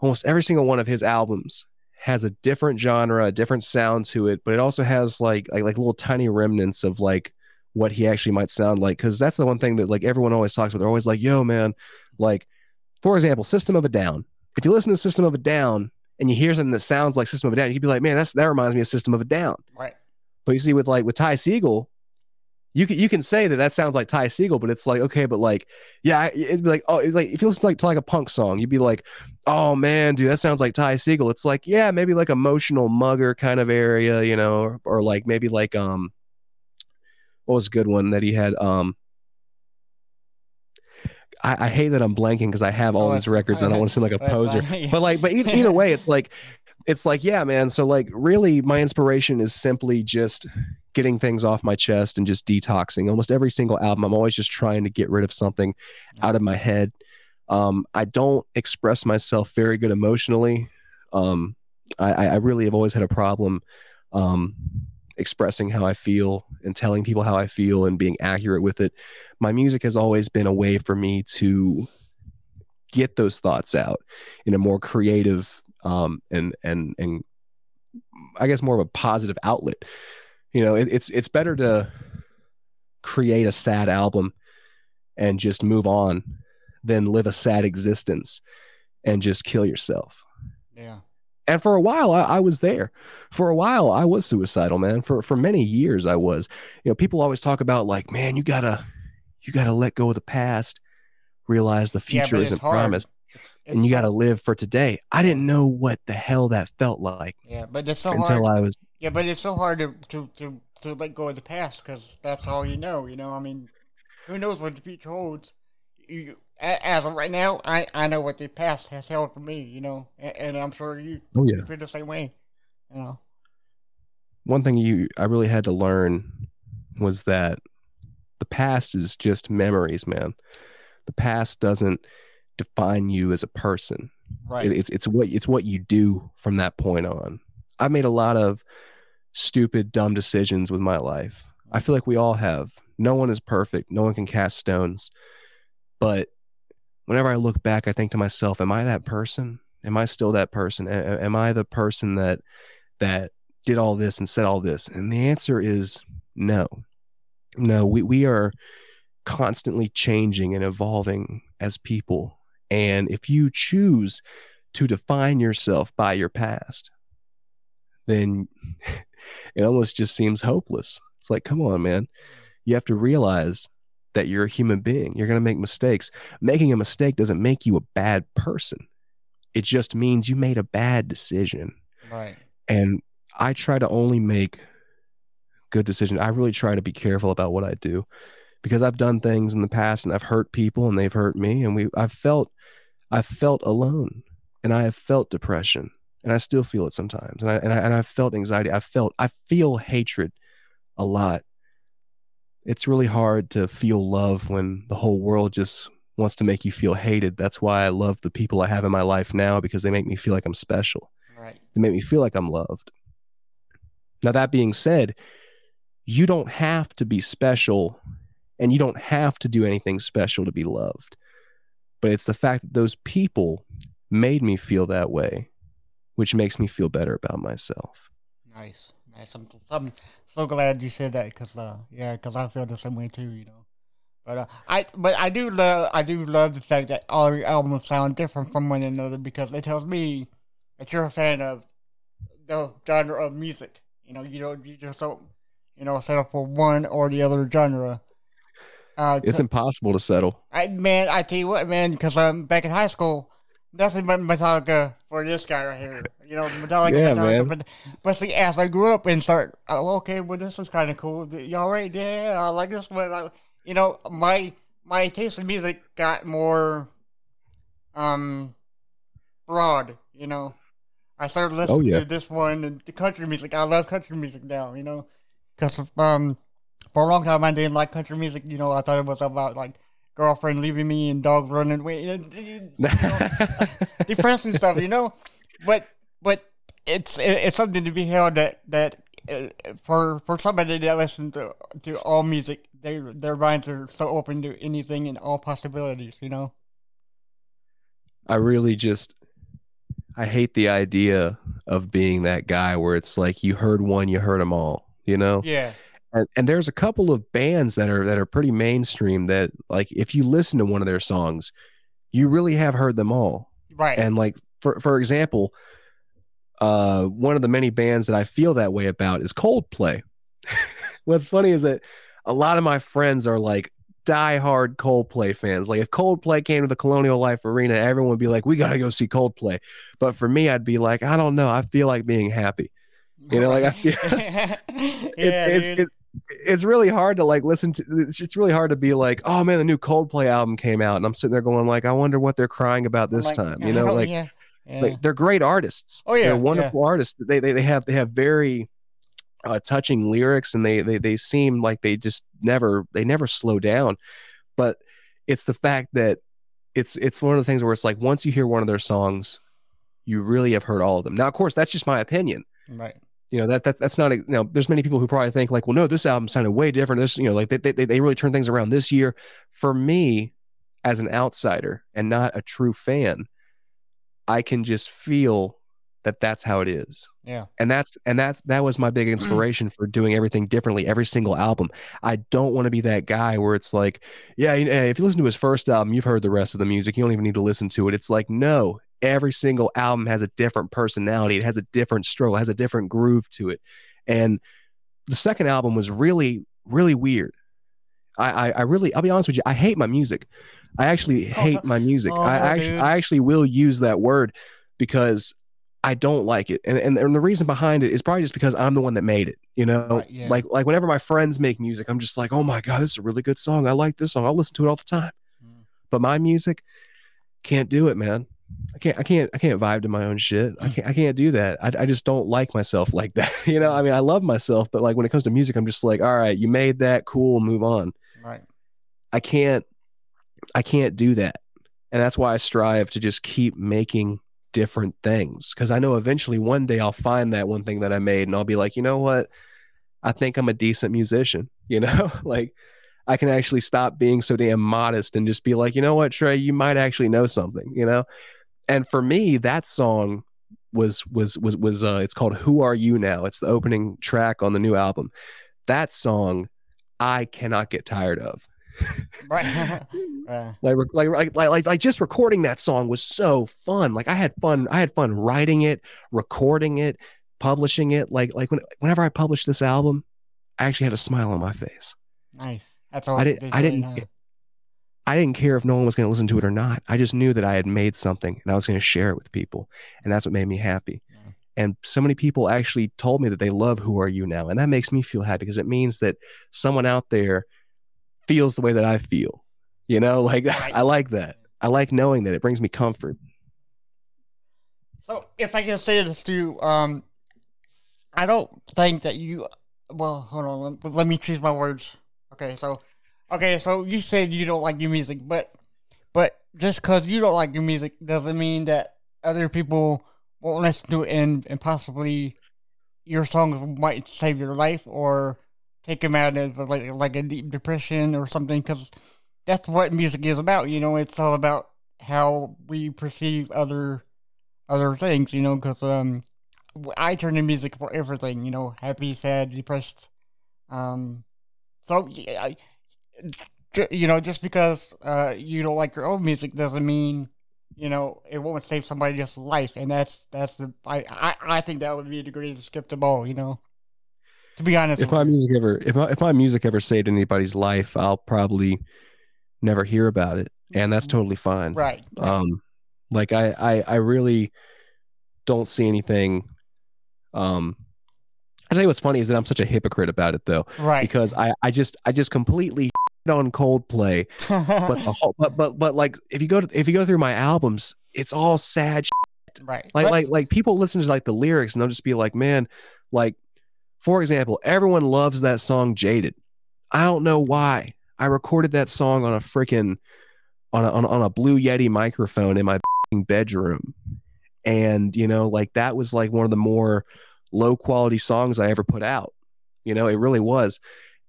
D: almost every single one of his albums has a different genre, a different sound to it, but it also has like like, like little tiny remnants of like what he actually might sound like. Because that's the one thing that like everyone always talks about. They're always like, "Yo, man," like for example, System of a Down. If you listen to System of a Down and you hear something that sounds like System of a Down, you'd be like, "Man, that's that reminds me of System of a Down."
B: Right.
D: But you see, with like with Ty Segall, you can you can say that that sounds like Ty Segall, but it's like okay, but like yeah, it'd be like oh, it's like if you listen to like to like a punk song, you'd be like, oh man, dude, that sounds like Ty Segall. It's like yeah, maybe like emotional mugger kind of area, you know, or, or like maybe like um, what was a good one that he had um. I, I hate that I'm blanking because I have all
B: Oh,
D: these records. and I don't want to seem like a poser.
B: Yeah.
D: but like, but either, either way, it's like, it's like, yeah, man. So like, really, my inspiration is simply just getting things off my chest and just detoxing. Almost every single album, I'm always just trying to get rid of something out of my head. Um, I don't express myself very good emotionally. Um, I, I I really have always had a problem um, expressing how I feel and telling people how I feel and being accurate with it. My music has always been a way for me to get those thoughts out in a more creative um, and and and I guess more of a positive outlet. You know, it, it's it's better to create a sad album and just move on than live a sad existence and just kill yourself.
B: Yeah.
D: And for a while, I, I was there. For a while, I was suicidal, man. For for many years, I was. You know, people always talk about like, man, you gotta you gotta let go of the past, realize the future
B: it's
D: isn't
B: hard.
D: promised, and you gotta live for today. I didn't know what the hell that felt like
B: Yeah, but it's so
D: until
B: hard.
D: I was.
B: Yeah, but it's so hard to to to, to let go of the past because that's all you know. You know, I mean, who knows what the future holds? You, as of right now, I I know what the past has held for me. You know, and, and I'm sure you
D: Oh yeah.
B: feel the same way. You know.
D: one thing you I really had to learn was that the past is just memories, man. The past doesn't define you as a person.
B: Right.
D: It, it's it's what it's what you do from that point on. I made a lot of stupid, dumb decisions with my life. I feel like we all have. No one is perfect. No one can cast stones. But whenever I look back, I think to myself, "Am I that person? Am I still that person? Am I the person that that did all this and said all this?" And the answer is no. No, we we are constantly changing and evolving as people. And if you choose to define yourself by your past, then it almost just seems hopeless. It's like, come on, man. You have to realize that you're a human being. You're going to make mistakes. Making a mistake doesn't make you a bad person, it just means you made a bad decision.
B: Right.
D: And I try to only make good decisions. I really try to be careful about what I do because I've done things in the past and I've hurt people and they've hurt me and we I've felt I've felt alone and I have felt depression and I still feel it sometimes and I and I and I've felt anxiety. I felt I feel hatred a lot. It's really hard to feel love when the whole world just wants to make you feel hated. That's why I love the people I have in my life now because they make me feel like I'm special
B: Right.
D: they make me feel like I'm loved. Now, that being said, you don't have to be special and you don't have to do anything special to be loved. But it's the fact that those people made me feel that way, which makes me feel better about myself.
B: Nice, I'm, I'm so glad you said that because, uh, yeah, because I feel the same way too. You know, but uh, I, but I do love, I do love the fact that all your albums sound different from one another because it tells me that you're a fan of the genre of music. You know, you don't, you just don't, you know, settle for one or the other genre. Uh,
D: It's impossible to settle.
B: I man, I tell you what, man, because um, back in high school, nothing but Metallica for this guy right here. You know, Metallica,
D: Yeah,
B: Metallica.
D: man.
B: But, but see, as I grew up and start, oh, okay, well, this is kind of cool. Y'all right? Yeah, I like this one. I, you know, my my taste in music got more um broad. You know, I started listening
D: Oh, yeah.
B: to this one and the country music. I love country music now. You know, because um for a long time I didn't like country music. You know, I thought it was about like girlfriend leaving me and dogs running away, and, you know, depressing stuff. You know, but but it's it's something to be held that that uh, for for somebody that listens to to all music, they their minds are so open to anything and all possibilities. You know.
D: I really just I hate the idea of being that guy where it's like you heard one, you heard them all, you know?
B: Yeah.
D: And, and there's a couple of bands that are that are pretty mainstream that like if you listen to one of their songs, you really have heard them all.
B: Right.
D: And like for for example, uh one of the many bands that I feel that way about is Coldplay. What's funny is that a lot of my friends are like diehard Coldplay fans. Like if Coldplay came to the Colonial Life Arena, everyone would be like, "We got to go see Coldplay." But for me, I'd be like, "I don't know. I feel like being happy." You know, like I feel
B: yeah,
D: it, it's it, it's really hard to like listen to. It's, it's really hard to be like, "Oh man, the new Coldplay album came out," and I'm sitting there going like, "I wonder what they're crying about this
B: Like,
D: time." You know,
B: oh,
D: like
B: yeah, yeah.
D: like they're great artists.
B: Oh, yeah,
D: they're
B: yeah.
D: wonderful artists. They, they they have they have very uh, touching lyrics, and they they they seem like they just never they never slow down. But it's the fact that it's it's one of the things where it's like once you hear one of their songs, you really have heard all of them. Now, of course, that's just my opinion.
B: right.
D: You know that that that's not a, you know. There's many people who probably think like, well, no, this album sounded way different. This you know like they they they really turned things around this year. For me, as an outsider and not a true fan, I can just feel that that's how it is.
B: Yeah.
D: And that's and that's that was my big mm. inspiration for doing everything differently every single album. I don't want to be that guy where it's like, yeah, if you listen to his first album, you've heard the rest of the music. You don't even need to listen to it. It's like, no, every single album has a different personality. It has a different stroke, it has a different groove to it. And the second album was really, really weird. I, I, I really, I'll be honest with you, I hate my music. I actually hate my music.
B: Oh,
D: I actually,
B: dude.
D: I actually will use that word because I don't like it. And, and and the reason behind it is probably just because I'm the one that made it. You know,
B: Right, yeah.
D: like like whenever my friends make music, I'm just like, oh my god, this is a really good song. I like this song. I'll listen to it all the time.
B: Mm.
D: But my music can't do it, man. I can't I can't I can't vibe to my own shit. I can't I can't do that. I, I just don't like myself like that. You know, I mean, I love myself, but like when it comes to music, I'm just like, all right, you made that, cool, move on.
B: Right.
D: I can't I can't do that. And that's why I strive to just keep making different things because I know eventually one day I'll find that one thing that I made and I'll be like, "You know what? I think I'm a decent musician." You know? like I can actually stop being so damn modest and just be like, "You know what, Trey, you might actually know something," you know? And for me, that song was was was was uh it's called Who Are You Now? It's the opening track on the new album. That song I cannot get tired of
B: Right. uh,
D: like like like like like like just recording that song was so fun like i had fun i had fun writing it recording it publishing it like like when, whenever i published this album i actually had a smile on my face
B: nice. That's all.
D: I didn't- I didn't i didn't care if no one was going to listen to it or not i just knew that i had made something and i was going to share it with people and that's what made me happy
B: Yeah.
D: and so many people actually told me that they love who are you now and that makes me feel happy because it means that someone out there feels the way that i feel you know like
B: Right.
D: i like that I like knowing that it brings me comfort.
B: So if I can say this to you, um, I don't think that you. Well, hold on. Let, let me choose my words. Okay, so, okay, so you said you don't like your music, but, but just because you don't like your music doesn't mean that other people won't listen to it and and possibly, your songs might save your life or take him out of like like a deep depression or something because that's what music is about. You know, it's all about how we perceive other other things. You know, because um, I turn to music for everything. You know, happy, sad, depressed. Um, so yeah, you know, just because uh you don't like your own music doesn't mean you know it won't save somebody else's life, and that's that's the I I, I think that would be the greatest gift of all. You know, to be honest.
D: if my
B: you.
D: music ever if my, if my music ever saved anybody's life, I'll probably never hear about it, and that's totally fine.
B: right, right.
D: Um, like I I I really don't see anything. Um, I tell you what's funny is that I'm such a hypocrite about it though,
B: right.
D: because I I just I just completely on Coldplay, but the whole but but but like if you go to, if you go through my albums, it's all sad
B: right.
D: like
B: Let's-
D: like like people listen to like the lyrics and they'll just be like man like for example everyone loves that song jaded. I don't know why. I recorded that song on a freaking on a, on, a- on a blue yeti microphone in my bedroom. And you know like that was like one of the more low quality songs i ever put out you know it really was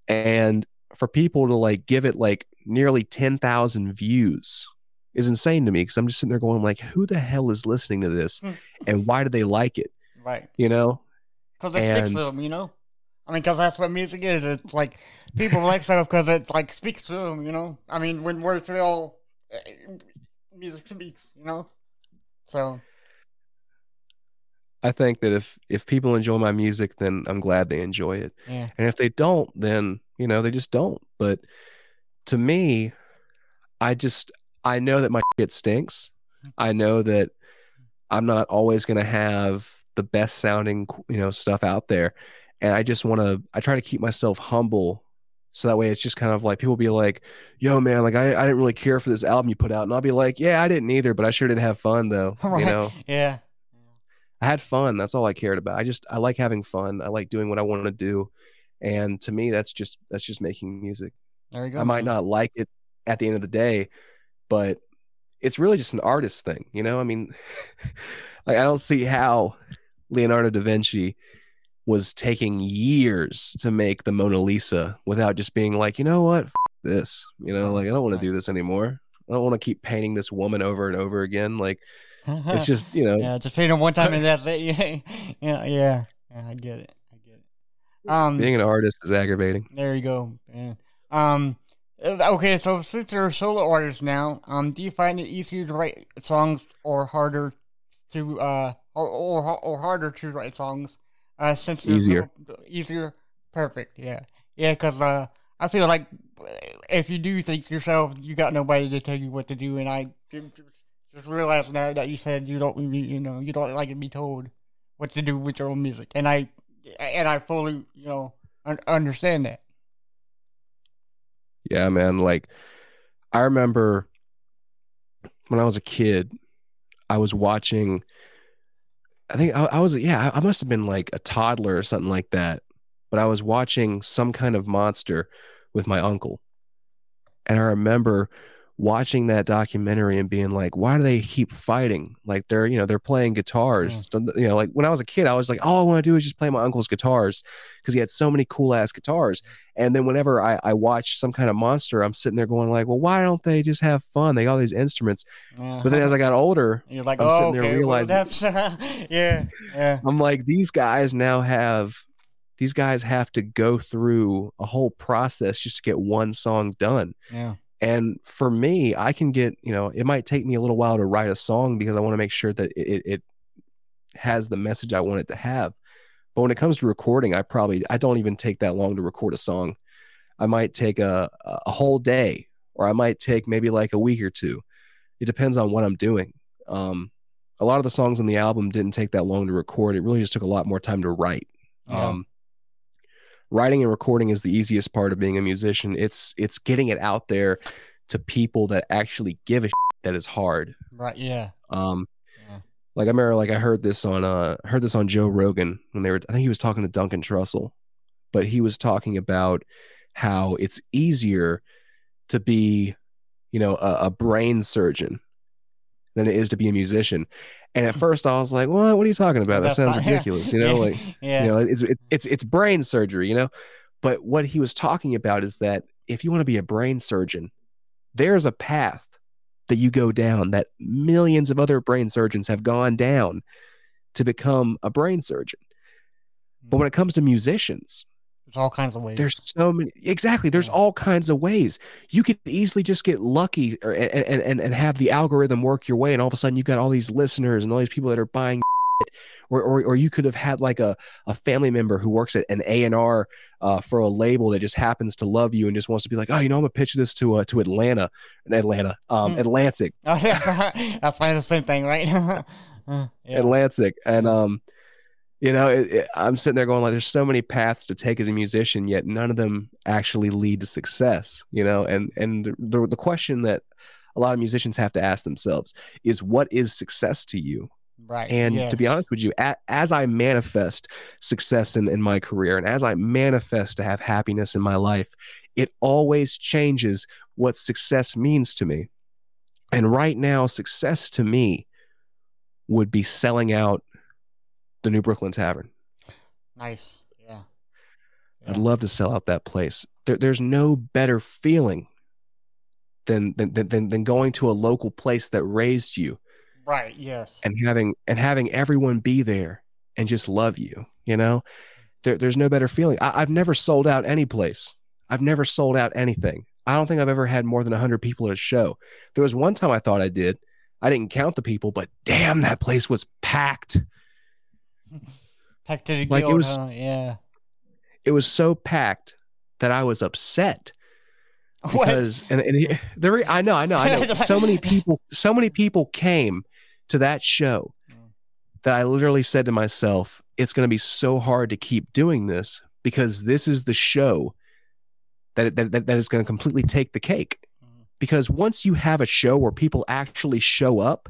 D: and for people to like give it like nearly 10,000 views is insane to me because I'm just sitting there going like who the hell is listening to this
B: Hmm.
D: and why do they like it
B: right.
D: you know
B: Because it speaks to them, you know? I mean, because that's what music is. It's like people like stuff because it like speaks to them, you know? I mean, when words fail, eh, music speaks, you know? So,
D: I think that if if people enjoy my music then I'm glad they enjoy it.
B: Yeah.
D: and if they don't then you know they just don't. But to me I just I know that my shit stinks. Mm-hmm. I know that I'm not always going to have the best sounding you know stuff out there. And I just want to I try to keep myself humble so that way it's just kind of like people be like yo man like I, I didn't really care for this album you put out. And I'll be like yeah I didn't either but I sure did have fun though
B: Right.
D: you know?
B: Yeah.
D: I had fun. That's all I cared about. I just I like having fun. I like doing what I want to do. And to me that's just that's just making music.
B: There you go.
D: I might not like it at the end of the day, but it's really just an artist thing, you know? I mean like I don't see how Leonardo da Vinci was taking years to make the Mona Lisa without just being like, "You know what? F- this." You know, like I don't want
B: Right.
D: to do this anymore. I don't want to keep painting this woman over and over again. Like it's just, you know,
B: yeah, just paint them one time and that. Yeah. Yeah. Yeah. Yeah. I get it. I get it. Um,
D: being an artist is aggravating.
B: There you go. Man. Um. uh, Okay, so since you're a solo artist now, um, do you find it easier to write songs or harder to uh or or, or harder to write songs? Uh, since
D: Easier.
B: easier. Perfect. Yeah. Yeah. Cause uh, I feel like if you do things yourself, you got nobody to tell you what to do, and I just realized now that you said you don't, you know, you don't like to be told what to do with your own music, and I and I fully, you know, un- understand that.
D: Yeah, man. Like, I remember when I was a kid, I was watching. I think I, I was, yeah, I must have been like a toddler or something like that. But I was watching some kind of monster with my uncle. And I remember watching that documentary and being like, why do they keep fighting? Like they're, you know, they're playing guitars. You know, like when I was a kid, I was like, all I want to do is just play my uncle's guitars because he had so many cool ass guitars. And then whenever I, I watch some kind of monster, I'm sitting there going like, well, why don't they just have fun? They got all these instruments. But then as I uh-huh. got older,
B: You're like,
D: I'm
B: oh,
D: sitting there
B: okay, well,
D: realizing-
B: that's yeah, yeah,
D: I'm like, these guys now have these guys have to go through a whole process just to get one song done.
B: yeah,
D: And for me, I can get, you know, it might take me a little while to write a song because I want to make sure that it, it, has the message I want it to have. But when it comes to recording, I probably I don't even take that long to record a song. I might take a a whole day, or I might take maybe like a week or two. It depends on what I'm doing. Um, a lot of the songs on the album didn't take that long to record. It really just took a lot more time to write.
B: Yeah.
D: Um, writing and recording is the easiest part of being a musician. It's it's getting it out there to people that actually give a shit that is hard.
B: right, yeah,
D: Um,
B: Yeah.
D: like I remember, like I heard this on uh heard this on Joe Rogan when they were. I think he was talking to Duncan Trussell, but he was talking about how it's easier to be, you know, a, a brain surgeon than it is to be a musician. And at mm-hmm. first I was like, what, what are you talking about? That sounds ridiculous. You know, like,
B: yeah,
D: you know, it's, it's, it's, it's brain surgery, you know? But what he was talking about is that if you want to be a brain surgeon, there's a path that you go down that millions of other brain surgeons have gone down to become a brain surgeon. But when mm-hmm. it comes to musicians,
B: there's all kinds of ways.
D: there's so many exactly there's
B: Yeah.
D: all kinds of ways you could easily just get lucky or, and, and, and- have the algorithm work your way and all of a sudden you've got all these listeners and all these people that are buying or, or, or you could have had like a, a family member who works at an A&R uh, for a label that just happens to love you and just wants to be like oh you know I'm gonna pitch this to uh, to Atlanta Atlanta um,
B: Hmm.
D: Atlantic
B: Oh, yeah, that's probably the same thing, right? Uh, yeah.
D: Atlantic, and um, you know, it, it- I'm sitting there going like, there's so many paths to take as a musician, yet none of them actually lead to success. You know, and and the the question that a lot of musicians have to ask themselves is, what is success to you?
B: right.
D: And
B: yes.
D: to be honest with you, as I manifest success in, in my career and as I manifest to have happiness in my life, it always changes what success means to me. And right now, success to me would be selling out the New Brooklyn Tavern.
B: nice. Yeah.
D: I'd love to sell out that place. There, there's no better feeling than, than than than going to a local place that raised you
B: Right. Yes.
D: and having and having everyone be there and just love you you know there, there's no better feeling I, i've never sold out any place i've never sold out anything i don't think i've ever had more than 100 people at a show there was one time i thought i did i didn't count the people but damn that place was packed
B: To the
D: Like, it was-
B: huh? Yeah.
D: it was so packed that i was upset
B: What?
D: because and, and he- the re- I know, I know, I know. so many people, so many people came to that show
B: Mm.
D: that I literally said to myself, "It's going to be so hard to keep doing this because this is the show that that that, that is going to completely take the cake."
B: Mhm.
D: Because once you have a show where people actually show up,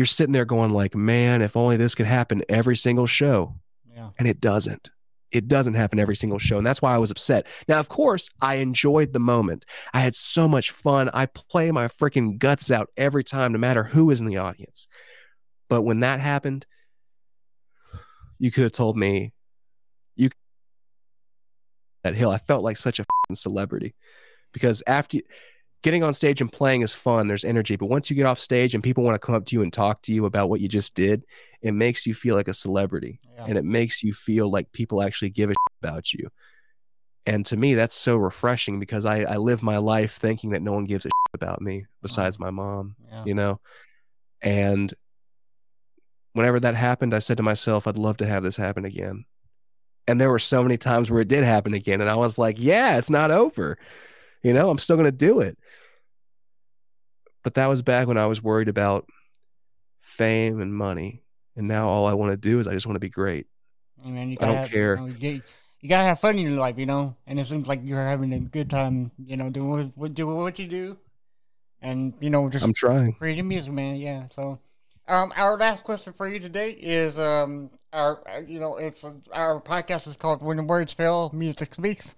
D: you're sitting there going like, "Man, if only this could happen every single show."
B: Yeah.
D: and it doesn't. It doesn't happen every single show, and that's why I was upset. Now, of course, I enjoyed the moment. I had so much fun. I play my freaking guts out every time, no matter who is in the audience. But when that happened, you could have told me you that hill. I felt like such a fing celebrity because after getting on stage and playing is fun, there's energy. But once you get off stage and people want to come up to you and talk to you about what you just did, it makes you feel like a celebrity
B: Yeah.
D: and it makes you feel like people actually give a about you. And to me, that's so refreshing because I, I live my life thinking that no one gives a about me besides uh-huh. my mom,
B: Yeah.
D: you know? And whenever that happened, I said to myself, I'd love to have this happen again. And there were so many times where it did happen again. And I was like, yeah, it's not over. You know, I'm still going to do it. But that was back when I was worried about fame and money. And now all I want to do is I just want to be great.
B: I mean, you
D: I don't
B: have,
D: care.
B: You, know, you, you gotta have fun in your life, you know. And it seems like you're having a good time, you know, doing what, doing what you do, and you know, just
D: I'm trying.
B: creating music, man. Yeah. So, um, our last question for you today is, um, our, uh, you know, it's uh, our podcast is called "When the Words Fail, Music Speaks."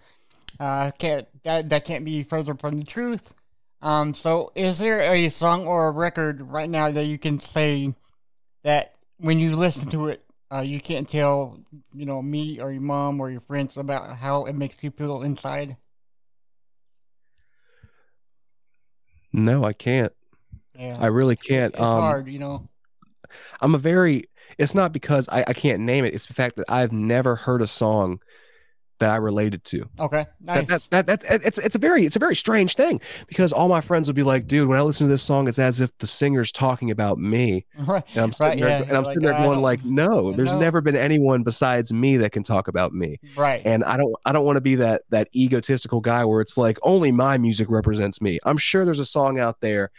B: Uh, can't that that can't be further from the truth. Um, so is there a song or a record right now that you can say that when you listen to it, uh, you can't tell, you know, me or your mom or your friends about how it makes you feel inside?
D: No, I can't.
B: Yeah,
D: I really can't.
B: it's
D: Um,
B: hard, you know.
D: I'm a very. It's not because I, I can't name it. It's the fact that I've never heard a song that I related to.
B: Okay, nice.
D: That, that, that, that it's it's a very it's a very strange thing because all my friends would be like, dude, when I listen to this song, it's as if the singer's talking about me,
B: right.
D: and I'm sitting there
B: yeah,
D: and I'm
B: you're
D: sitting
B: like,
D: there going like, no, there's
B: no.
D: never been anyone besides me that can talk about me,
B: Right.
D: and I don't I don't want to be that that egotistical guy where it's like only my music represents me. I'm sure there's a song out there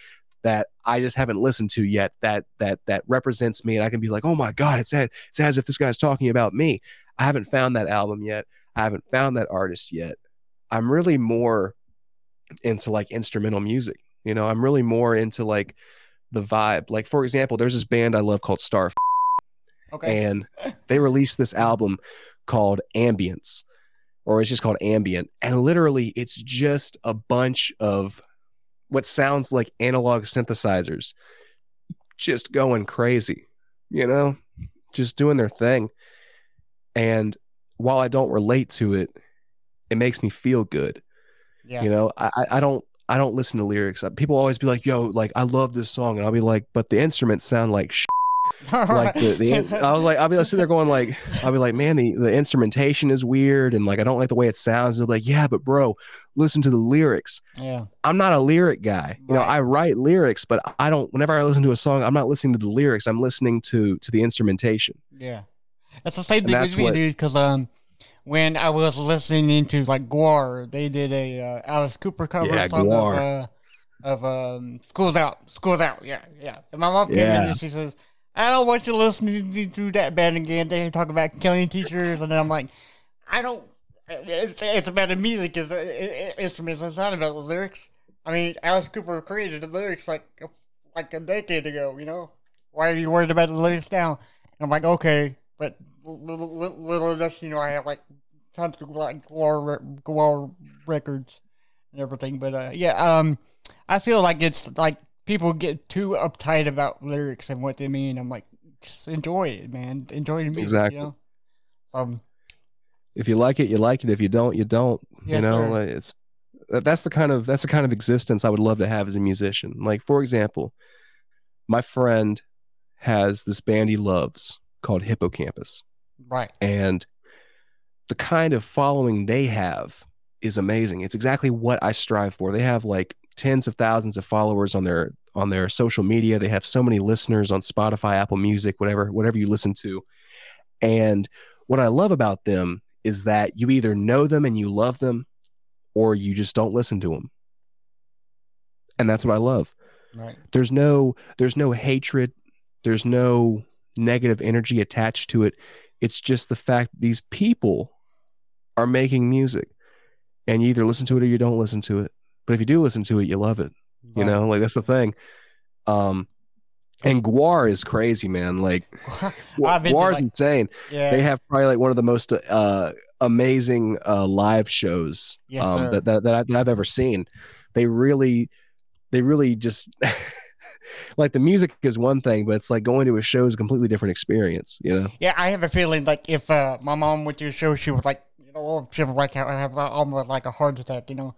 D: that I just haven't listened to yet that that that represents me, and I can be like, oh my god, it's as, it's as if this guy's talking about me. I haven't found that album yet. I haven't found that artist yet. I'm really more into like instrumental music. You know, I'm really more into like the vibe. Like for example, there's this band I love called Star,
B: okay.
D: and they released this album called Ambience, or it's just called Ambient, and literally it's just a bunch of what sounds like analog synthesizers just going crazy, you know, just doing their thing. And while I don't relate to it, it makes me feel good.
B: Yeah.
D: You know, I, I- don't I don't listen to lyrics. Uh, People always be like, "Yo, like I love this song," and I'll be like, "But the instruments sound like sh-. like the, the I was like I'll be sitting there going like I'll be like, man, the, the instrumentation is weird and like I don't like the way it sounds. They'll be like, yeah, but bro, listen to the lyrics.
B: yeah.
D: I'm not a lyric guy. You know, I write lyrics, but I don't. Whenever I listen to a song, I'm not listening to the lyrics. I'm listening to to the instrumentation.
B: Yeah, that's the same thing
D: that's
B: with me,
D: what-
B: dude. Because um, when I was listening to like Gwar, they did a uh, Alice Cooper cover
D: Yeah,
B: song
D: Gwar.
B: of uh, of um, "Schools Out." Schools Out. Yeah, yeah. And my mom came in and she says, "I don't want you listening to, to that band again. They talk about killing teachers." And then I'm like, "I don't." It's, it's about the music, is instruments. It's not about the lyrics. I mean, Alice Cooper created the lyrics like like a decade ago. You know, why are you worried about the lyrics now? And I'm like, okay, but little, little, little does you know, I have like tons of like Gwar, Gwar records and everything. But uh, yeah, um, I feel like it's like people get too uptight about lyrics and what they mean. I'm like, just enjoy it, man. Enjoy the music.
D: Exactly.
B: You know? Um,
D: If you like it, you like it. If you don't, you don't. you know, like, it's that's the kind of that's the kind of existence I would love to have as a musician. Like for example, my friend has this band he loves called Hippo Campus.
B: right.
D: and the kind of following they have is amazing. It's exactly what I strive for. They have like tens of thousands of followers on their on their social media. They have so many listeners on Spotify, Apple Music, whatever whatever you listen to. And what I love about them is that you either know them and you love them or you just don't listen to them. And that's what I love
B: Right.
D: there's no there's no hatred there's no negative energy attached to it. It's just the fact these people are making music. And you either listen to it or you don't listen to it. But if you do listen to it you love it. You know like that's the thing. Um and Gwar is crazy man. Like
B: to,
D: Gwar's
B: like-
D: insane.
B: Yeah.
D: they have probably like one of the most uh amazing uh live shows
B: Yes,
D: um that, that, that, I, that i've ever seen. They really they really just like the music is one thing but it's like going to a show is a completely different experience you know?
B: Yeah, I have a feeling like if uh, my mom went to a show, she would like, you know, she would like have, have almost like a heart attack, you know,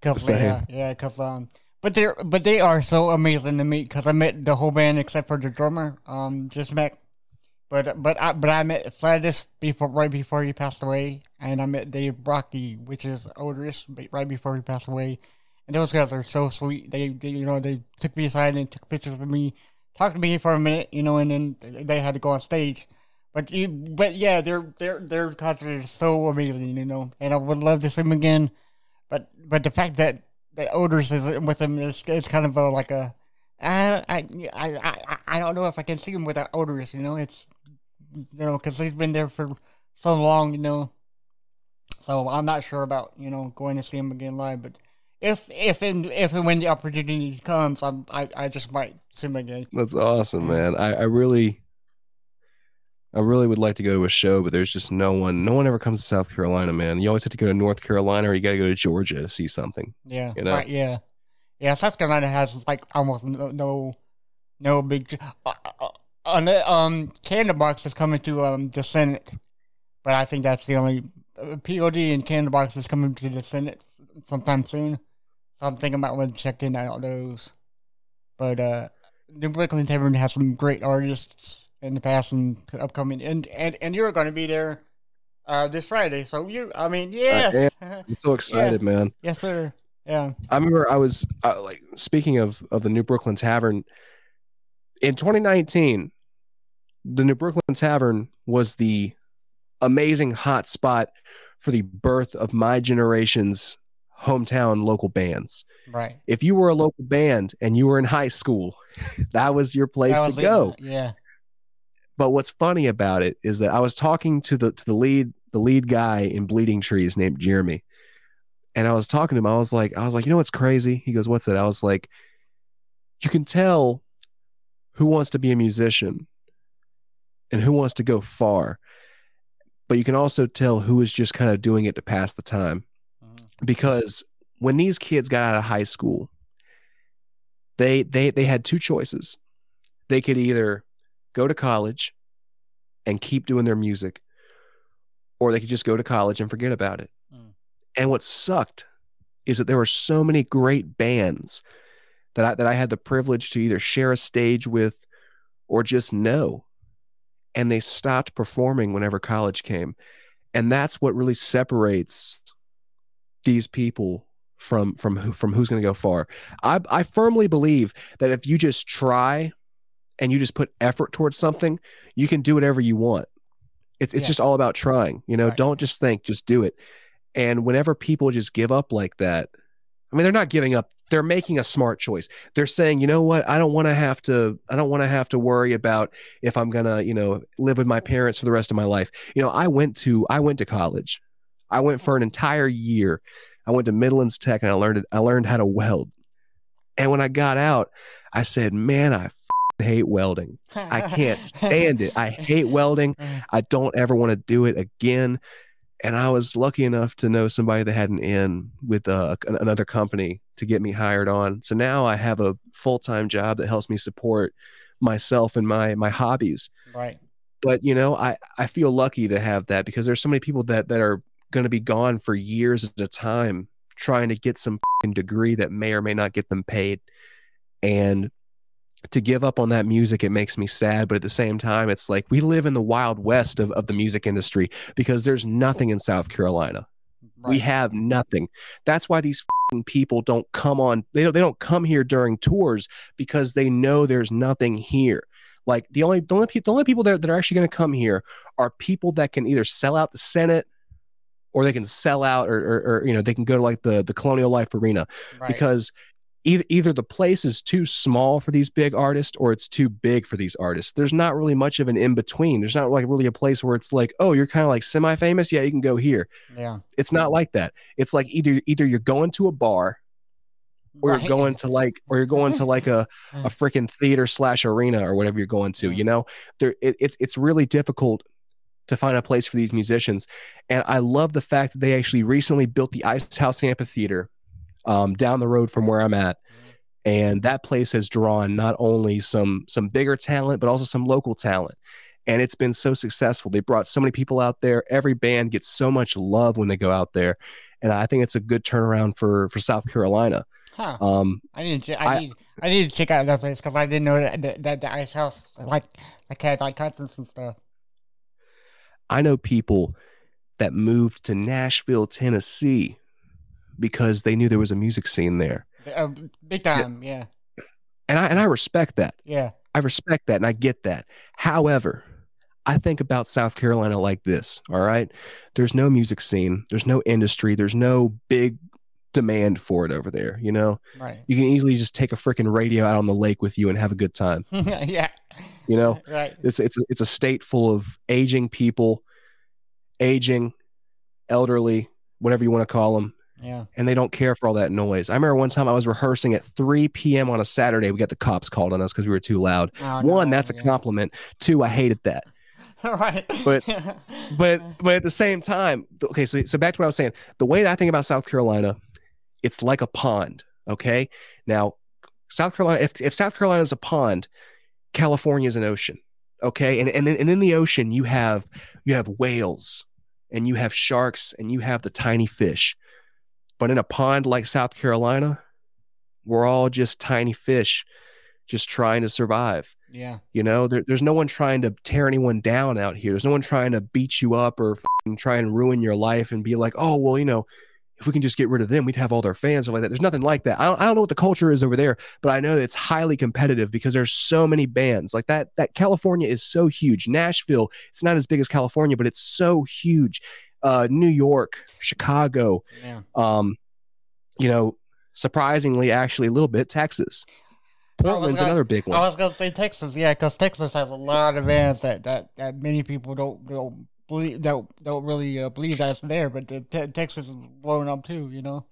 B: because
D: Same.
B: yeah, yeah, because um, but they're but they are so amazing to meet because I met the whole band except for the drummer, um, just met, but but I but I met Flattus before right before he passed away, and I met Dave Brockie, which is but right before he passed away, and those guys are so sweet. They, they you know they took me aside and took pictures with me, talked to me for a minute, you know, and then they had to go on stage. But you, but yeah, their their their concert is so amazing, you know, and I would love to see them again. But but the fact that that Otis is with them is it's kind of a, like a I I I I don't know if I can see him without Otis, you know. It's you know because he's been there for so long, you know. So I'm not sure about you know going to see him again live, but if if and if and when the opportunity comes, I'm I, I just might see again.
D: that's awesome man i i really i really would like to go to a show but there's just no one no one ever comes to south carolina man you always have to go to north carolina or you got to go to georgia to see something
B: Yeah,
D: You know?
B: right. Yeah, yeah. South Carolina has like almost no no, no big. Uh, uh, uh, um, Candlebox is coming to um the Senate, but I think that's the only uh, POD and Candlebox is coming to the Senate sometime soon. So I'm thinking about when checking out those. But uh, New Brooklyn Tavern has some great artists in the past and upcoming, and and and you're going to be there. Uh, this Friday, so you, I mean, yes,
D: i'm so excited man
B: yes, sir, yeah.
D: I remember I was uh, like speaking of of the New Brooklyn Tavern in 2019. The New Brooklyn Tavern was the amazing hot spot for the birth of my generation's hometown local bands.
B: Right.
D: If you were a local band and you were in high school, that was your place
B: That
D: to
B: was it.
D: go.
B: Yeah.
D: But what's funny about it is that I was talking to the to the lead the lead guy in Bleeding Trees named Jeremy. And I was talking to him. I was like, I was like, you know what's crazy? He goes, What's that? I was like, you can tell who wants to be a musician and who wants to go far. But you can also tell who is just kind of doing it to pass the time. Because when these kids got out of high school, they they they had two choices. they could either go to college and keep doing their music, or they could just go to college and forget about it.
B: Mm.
D: And what sucked is that there were so many great bands that I, that I had the privilege to either share a stage with or just know. And they stopped performing whenever college came. And that's what really separates these people from from who from who's going to go far. I I firmly believe that if you just try and you just put effort towards something, you can do whatever you want. It's it's
B: Yeah.
D: just all about trying. You know,
B: Right.
D: don't just think, just do it. And whenever people just give up like that, I mean, they're not giving up. They're making a smart choice. They're saying, you know what? I don't want to have to. I don't want to have to worry about if I'm gonna, you know, live with my parents for the rest of my life. You know, I went to I went to college. I went for an entire year. I went to Midlands Tech and I learned it. I learned how to weld. And when I got out, I said, "Man, I hate welding. I can't stand it. I hate welding. I don't ever want to do it again." And I was lucky enough to know somebody that had an in with uh, another company to get me hired on. So now I have a full time job that helps me support myself and my my hobbies
B: right.
D: but you know i i feel lucky to have that because there's so many people that that are going to be gone for years at a time trying to get some degree that may or may not get them paid and to give up on that music it makes me sad but at the same time it's like we live in the wild west of, of the music industry because there's nothing in south carolina we have nothing. That's why these fing people don't come on. They don't. They don't come here during tours because they know there's nothing here. Like the only the only, pe- the only people that, that are actually going to come here are people that can either sell out the Senate or they can sell out or, or, or you know they can go to like the the Colonial Life Arena
B: right.
D: because either either the place is too small for these big artists or it's too big for these artists. There's not really much of an in between. There's not like really a place where it's like, oh, you're kind of like semi famous. Yeah, you can go here
B: yeah.
D: it's not like that. It's like either either you're going to a bar or
B: Right.
D: you're going to like or you're going to like a a freaking theater slash arena or whatever you're going to. You know, there it, it's it's really difficult to find a place for these musicians. And I love the fact that they actually recently built the Ice House Amphitheater um, down the road from where I'm at. And that place has drawn not only some some bigger talent, but also some local talent. And it's been so successful. They brought so many people out there. Every band gets so much love when they go out there. And I think it's a good turnaround for for South Carolina.
B: Huh.
D: Um,
B: I need to. I,
D: I-
B: need. I need to check out that place because I didn't know that, that that the ice house like like had like concerts and stuff.
D: I know people that moved to Nashville, Tennessee because they knew there was a music scene there.
B: Uh, big time. Yeah.
D: And I and I respect that.
B: Yeah.
D: I respect that and I get that. However, I think about South Carolina like this, all right? There's no music scene, there's no industry, there's no big demand for it over there, you know?
B: Right.
D: You can easily just take a freaking radio out on the lake with you and have a good time,
B: yeah.
D: you know?
B: Right.
D: It's it's it's a state full of aging people, aging, elderly, whatever you want to call them,
B: Yeah.
D: and they don't care for all that noise. I remember one time I was rehearsing at 3 p.m. on a Saturday. We got the cops called on us because we were too loud.
B: Oh,
D: One,
B: no,
D: that's a compliment. Two, I hated that.
B: right.
D: But- But but at the same time, okay. So so back to what I was saying. The way that I think about South Carolina, it's like a pond. Okay. Now, South Carolina. If if South Carolina is a pond, California is an ocean. Okay. And and in- and in the ocean you have you have whales, and you have sharks, and you have the tiny fish. But in a pond like South Carolina, we're all just tiny fish, just trying to survive.
B: yeah.
D: You know, there, there's no one trying to tear anyone down out here. There's no one trying to beat you up or f***ing try and ruin your life and be like, oh, well, you know, if we can just get rid of them, we'd have all their fans or like that. There's nothing like that. I don't, I don't know what the culture is over there, but I know that it's highly competitive because there's so many bands like that. That California is so huge. Nashville, it's not as big as California, but it's so huge. Uh, New York, Chicago,
B: Yeah.
D: um, you know, surprisingly, actually a little bit Texas. Portland's
B: gonna-
D: another big one.
B: I was gonna say Texas, yeah, because Texas has a lot of bands that that, that many people don't don't believe don't don't really uh, believe that's there, but the, te- Texas is blowing up too. You know.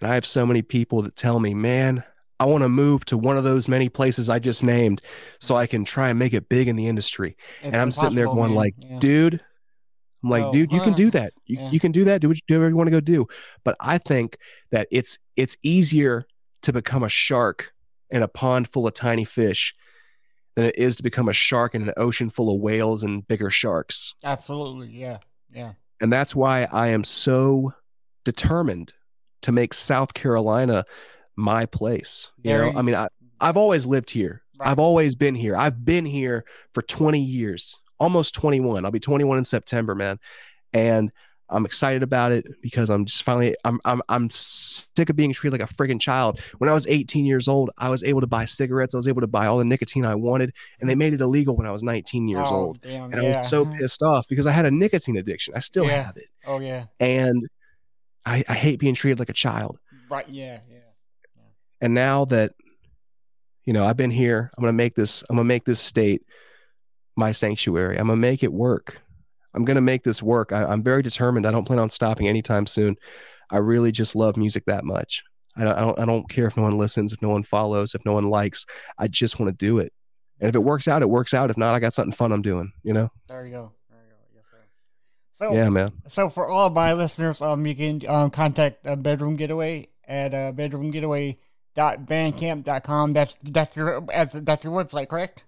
D: And I have so many people that tell me, man, I want to move to one of those many places I just named so I can try and make it big in the industry.
B: It's
D: and I'm sitting there going
B: man.
D: like,
B: Yeah.
D: dude, I'm like,
B: Oh,
D: dude, you can do that. You,
B: Yeah.
D: you can do that. Do what you, do whatever you want to go do. But I think that it's it's easier to become a shark in a pond full of tiny fish than it is to become a shark in an ocean full of whales and bigger sharks.
B: Absolutely. Yeah. Yeah.
D: And that's why I am so determined to make South Carolina my place. You
B: Very-
D: know, I mean, I, I've always lived here.
B: Right.
D: I've always been here. I've been here for 20 years, almost 21. I'll be 21 in September, man. And I'm excited about it because I'm just finally I'm I'm I'm sick of being treated like a freaking child. When I was 18 years old, I was able to buy cigarettes. I was able to buy all the nicotine I wanted, and they made it illegal when I was 19 years
B: oh,
D: old.
B: Damn,
D: And I was so mm-hmm. pissed off because I had a nicotine addiction. I still
B: Yeah.
D: have it,
B: Oh yeah.
D: and I, I hate being treated like a child.
B: Right. Yeah. Yeah.
D: And now that you know I've been here, I'm gonna make this. I'm gonna make this state my sanctuary. I'm gonna make it work. I'm gonna make this work. I, I'm very determined. I don't plan on stopping anytime soon. I really just love music that much. I don't, I don't. I don't care if no one listens, if no one follows, if no one likes. I just want to do it. And if it works out, it works out. If not, I got something fun I'm doing. You know?
B: There you go. There you go. Yes, sir. So
D: Yeah, man.
B: So for all of my listeners, um, you can um, contact uh, Bedroom Getaway at uh, bedroomgetaway.bandcamp.com. That's that's your that's, that's your website, correct?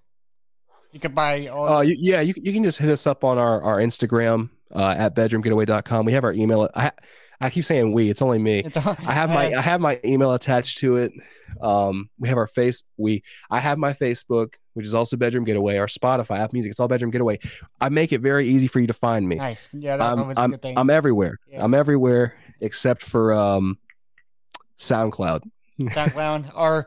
B: You can buy all.
D: Uh, you, yeah, you, you can just hit us up on our, our Instagram uh, at bedroomgetaway.com. We have our email. I I keep saying we. It's only me.
B: it's on-
D: I have my I have my email attached to it. Um, we have our face. We I have my Facebook, which is also Bedroom Getaway. Our Spotify, App Music, it's all Bedroom Getaway. I make it very easy for you to find me.
B: nice. Yeah, that's
D: I'm I'm,
B: good thing.
D: I'm everywhere.
B: Yeah.
D: I'm everywhere except for um, SoundCloud.
B: SoundCloud. Are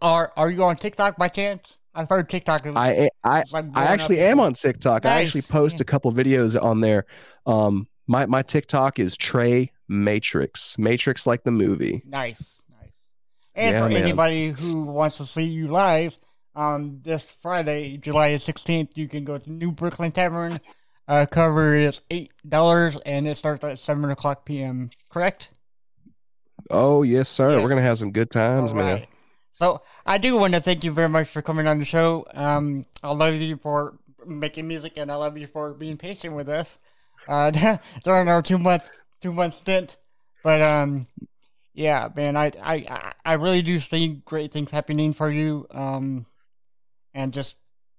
B: are are you on TikTok by chance? I've heard TikTok.
D: I I
B: like
D: I actually am on TikTok. I actually post a couple videos on there. Um, my my TikTok is Trey Matrix. Matrix like the movie.
B: Nice, nice. And
D: Yeah,
B: for
D: man.
B: anybody who wants to see you live, um, this Friday, July 16th, you can go to New Brooklyn Tavern. Uh, cover is eight dollars, and it starts at seven o'clock p.m. Correct?
D: Oh yes, sir.
B: Yes.
D: We're gonna have some good times, man.
B: So I do want to thank you very much for coming on the show. Um, I love you for making music, and I love you for being patient with us uh, during our two month two month stint. But um, yeah, man, I I I- I really do see great things happening for you. Um, and just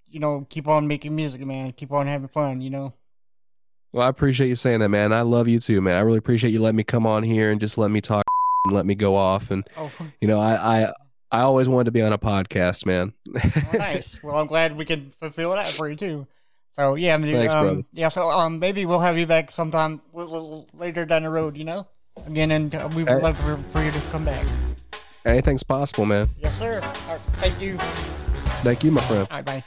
B: you know keep on making music, man. Keep on having fun. You know.
D: Well, I appreciate you saying that, man. I love you too, man. I really appreciate you letting me come on here and just let me talk and let me go off. And
B: Oh,
D: you know, I I I always wanted to be on a podcast, man.
B: well, nice. Well, I'm glad we can fulfill that for you too. So yeah, I mean,
D: Thanks,
B: um, yeah. So um, maybe we'll have you back sometime a little later down the road. You know, again, and uh, we would love for, for you to come back.
D: Anything's possible, man.
B: Yes, sir. Right, thank you.
D: Thank you, my friend.
B: All right, bye.